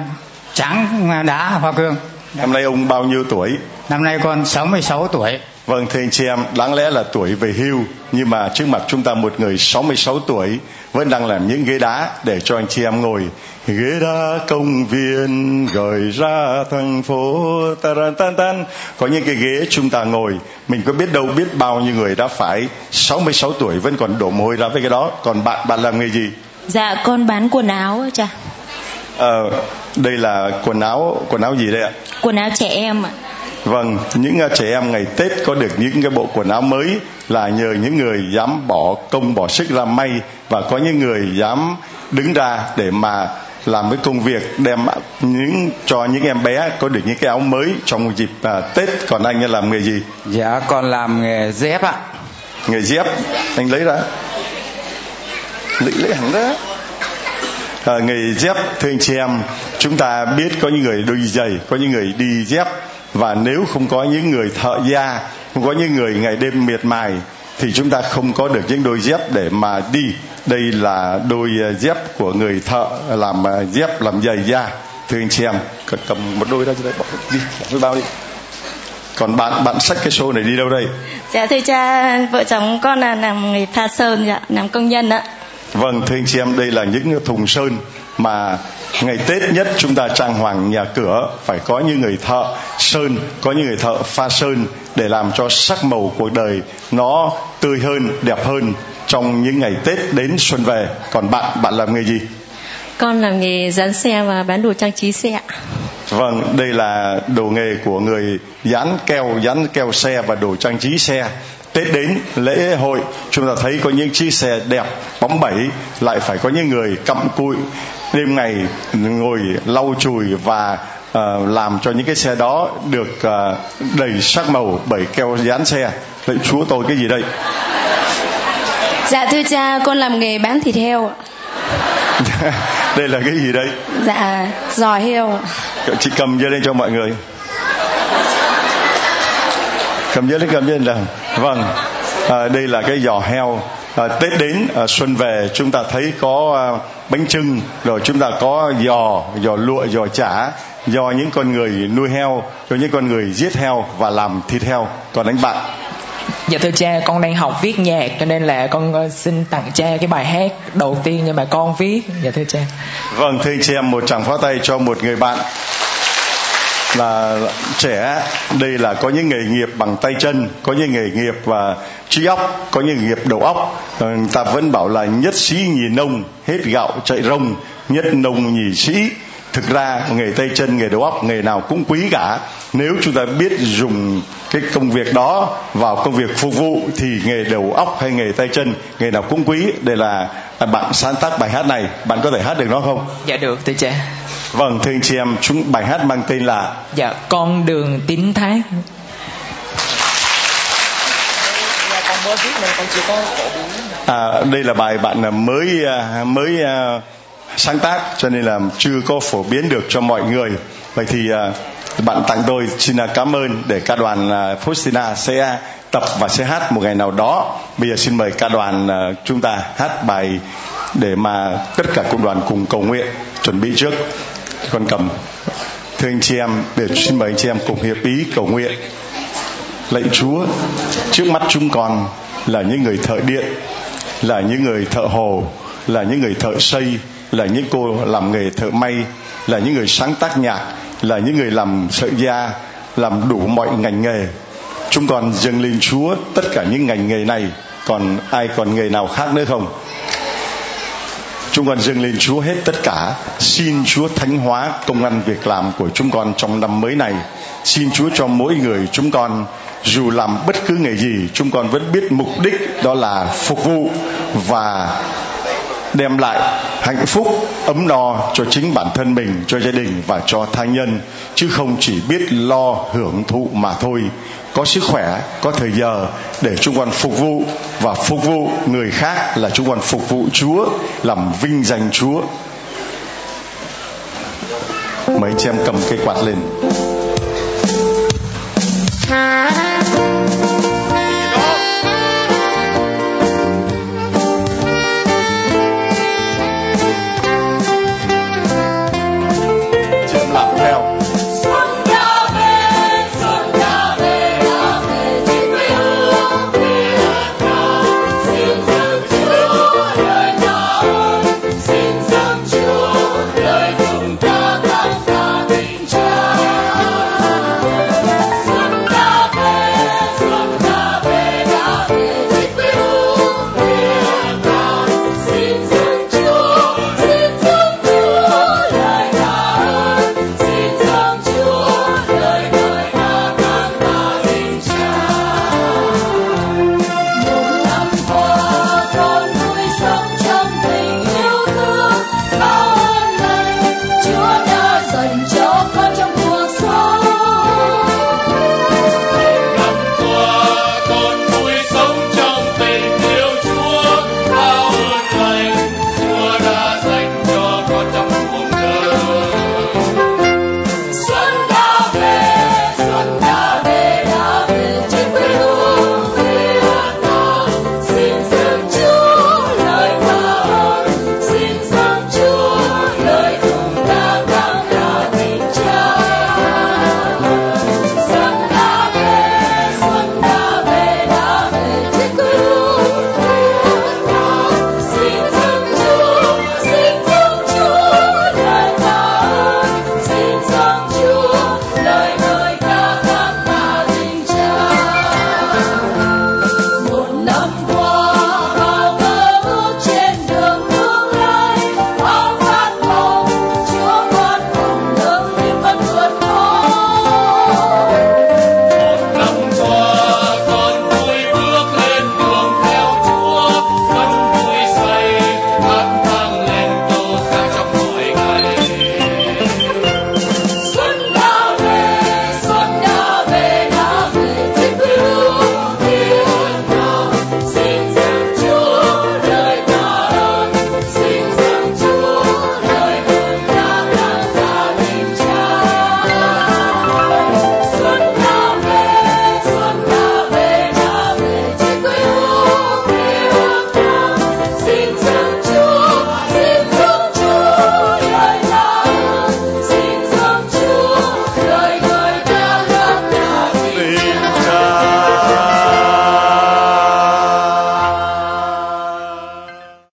trắng đá hoa cương. Năm nay ông bao nhiêu tuổi? Năm nay con 66 tuổi. Vâng thưa anh chị em, đáng lẽ là tuổi về hưu nhưng mà trước mặt chúng ta một người 66 tuổi vẫn đang làm những ghế đá để cho anh chị em ngồi. Ghế đá công viên gửi ra thành phố tan tan tan. Có những cái ghế chúng ta ngồi, mình có biết đâu biết bao nhiêu người đã phải 66 tuổi vẫn còn đổ mồ hôi ra với cái đó. Còn bạn bạn làm nghề gì? Dạ con bán quần áo cha. Ờ, đây là quần áo quần áo gì đây ạ? Quần áo trẻ em ạ. Vâng, những uh, trẻ em ngày Tết có được những cái bộ quần áo mới là nhờ những người dám bỏ công bỏ sức ra may và có những người dám đứng ra để mà làm cái công việc đem những cho những em bé có được những cái áo mới trong dịp uh, Tết. Còn anh làm nghề gì? Dạ, con làm nghề dép ạ. Nghề dép, anh lấy ra. Lấy lấy hẳn ra à, nghề dép thưa anh chị em chúng ta biết có những người đôi giày có những người đi dép và nếu không có những người thợ da không có những người ngày đêm miệt mài thì chúng ta không có được những đôi dép để mà đi đây là đôi ờ, dép của người thợ làm ờ, dép làm giày da. Thưa anh chị em cầm một đôi ra cho đây bỏ đi bỏ bao đi. Còn bạn bạn xách cái xô này đi đâu đây? Dạ thưa cha vợ chồng con là làm nghề pha sơn dạ làm công nhân ạ. Vâng thưa anh chị em đây là những thùng sơn mà ngày tết nhất chúng ta trang hoàng nhà cửa. Phải có những người thợ sơn có những người thợ pha sơn để làm cho sắc màu cuộc đời nó tươi hơn đẹp hơn trong những ngày tết đến xuân về. Còn bạn bạn làm nghề gì? Con làm nghề dán xe và bán đồ trang trí xe vâng đây là đồ nghề của người dán keo dán keo xe và đồ trang trí xe. Tết đến lễ hội chúng ta thấy có những chiếc xe đẹp bóng bẩy lại phải có những người cặm cụi. Đêm ngày ngồi lau chùi và uh, làm cho những cái xe đó được uh, đầy sắc màu bởi keo dán xe. Vậy chúa tôi cái gì đây dạ thưa cha con làm nghề bán thịt heo [laughs] đây là cái gì đây? Dạ giò heo chị cầm dơ lên cho mọi người. Cầm dơ lên cầm dơ lên vâng à, đây là cái giò heo. À, tết đến à, xuân về chúng ta thấy có à, bánh trưng rồi chúng ta có giò giò lụa giò chả do những con người nuôi heo cho những con người giết heo và làm thịt heo. Còn anh bạn Dạ thưa cha, con đang học viết nhạc cho nên là con ờ, xin tặng cha cái bài hát đầu tiên nhưng mà con viết. Dạ thưa cha. Vâng, thưa chị em một tràng pháo tay cho một người bạn là trẻ đây là có những nghề nghiệp bằng tay chân có những nghề nghiệp và trí óc có những nghề nghiệp đầu óc ờ, người ta vẫn bảo là nhất sĩ nhì nông hết gạo chạy rông nhất nông nhì sĩ thực ra nghề tay chân nghề đầu óc nghề nào cũng quý cả. Nếu chúng ta biết dùng cái công việc đó vào công việc phục vụ thì nghề đầu óc hay nghề tay chân nghề nào cũng quý. Đây là bạn sáng tác bài hát này. Bạn có thể hát được nó không? Dạ được thưa cha. Vâng thưa anh chị em chúng bài hát mang tên là dạ con đường tín thác. À, đây là bài bạn mới à, mới uh, sáng tác cho nên là chưa có phổ biến được cho mọi người. Vậy thì à, bạn tặng tôi xin à, cảm ơn để ca đoàn uh, Faustina sẽ tập và sẽ hát một ngày nào đó. Bây giờ xin mời ca đoàn chúng ta hát bài để mà tất cả công đoàn cùng cầu nguyện chuẩn bị trước. Con cầm. Thưa anh chị em để xin mời anh chị em cùng hiệp ý cầu nguyện. Lạy chúa trước mắt chúng con là những người thợ điện là những người thợ hồ là những người thợ xây là những cô làm nghề thợ may, là những người sáng tác nhạc, là những người làm sợi da, làm đủ mọi ngành nghề. Chúng con dâng lên chúa tất cả những ngành nghề này. Còn ai còn nghề nào khác nữa không? Chúng con dâng lên Chúa hết tất cả. Xin Chúa thánh hóa công ăn việc làm của chúng con trong năm mới này. Xin Chúa cho mỗi người chúng con, dù làm bất cứ nghề gì, chúng con vẫn biết mục đích đó là phục vụ và đem lại hạnh phúc, ấm no cho chính bản thân mình, cho gia đình và cho tha nhân, chứ không chỉ biết lo hưởng thụ mà thôi. Có sức khỏe, có thời giờ để chúng con phục vụ, và phục vụ người khác là chúng con phục vụ chúa, làm vinh danh chúa. Mấy anh chị em cầm cây quạt lên.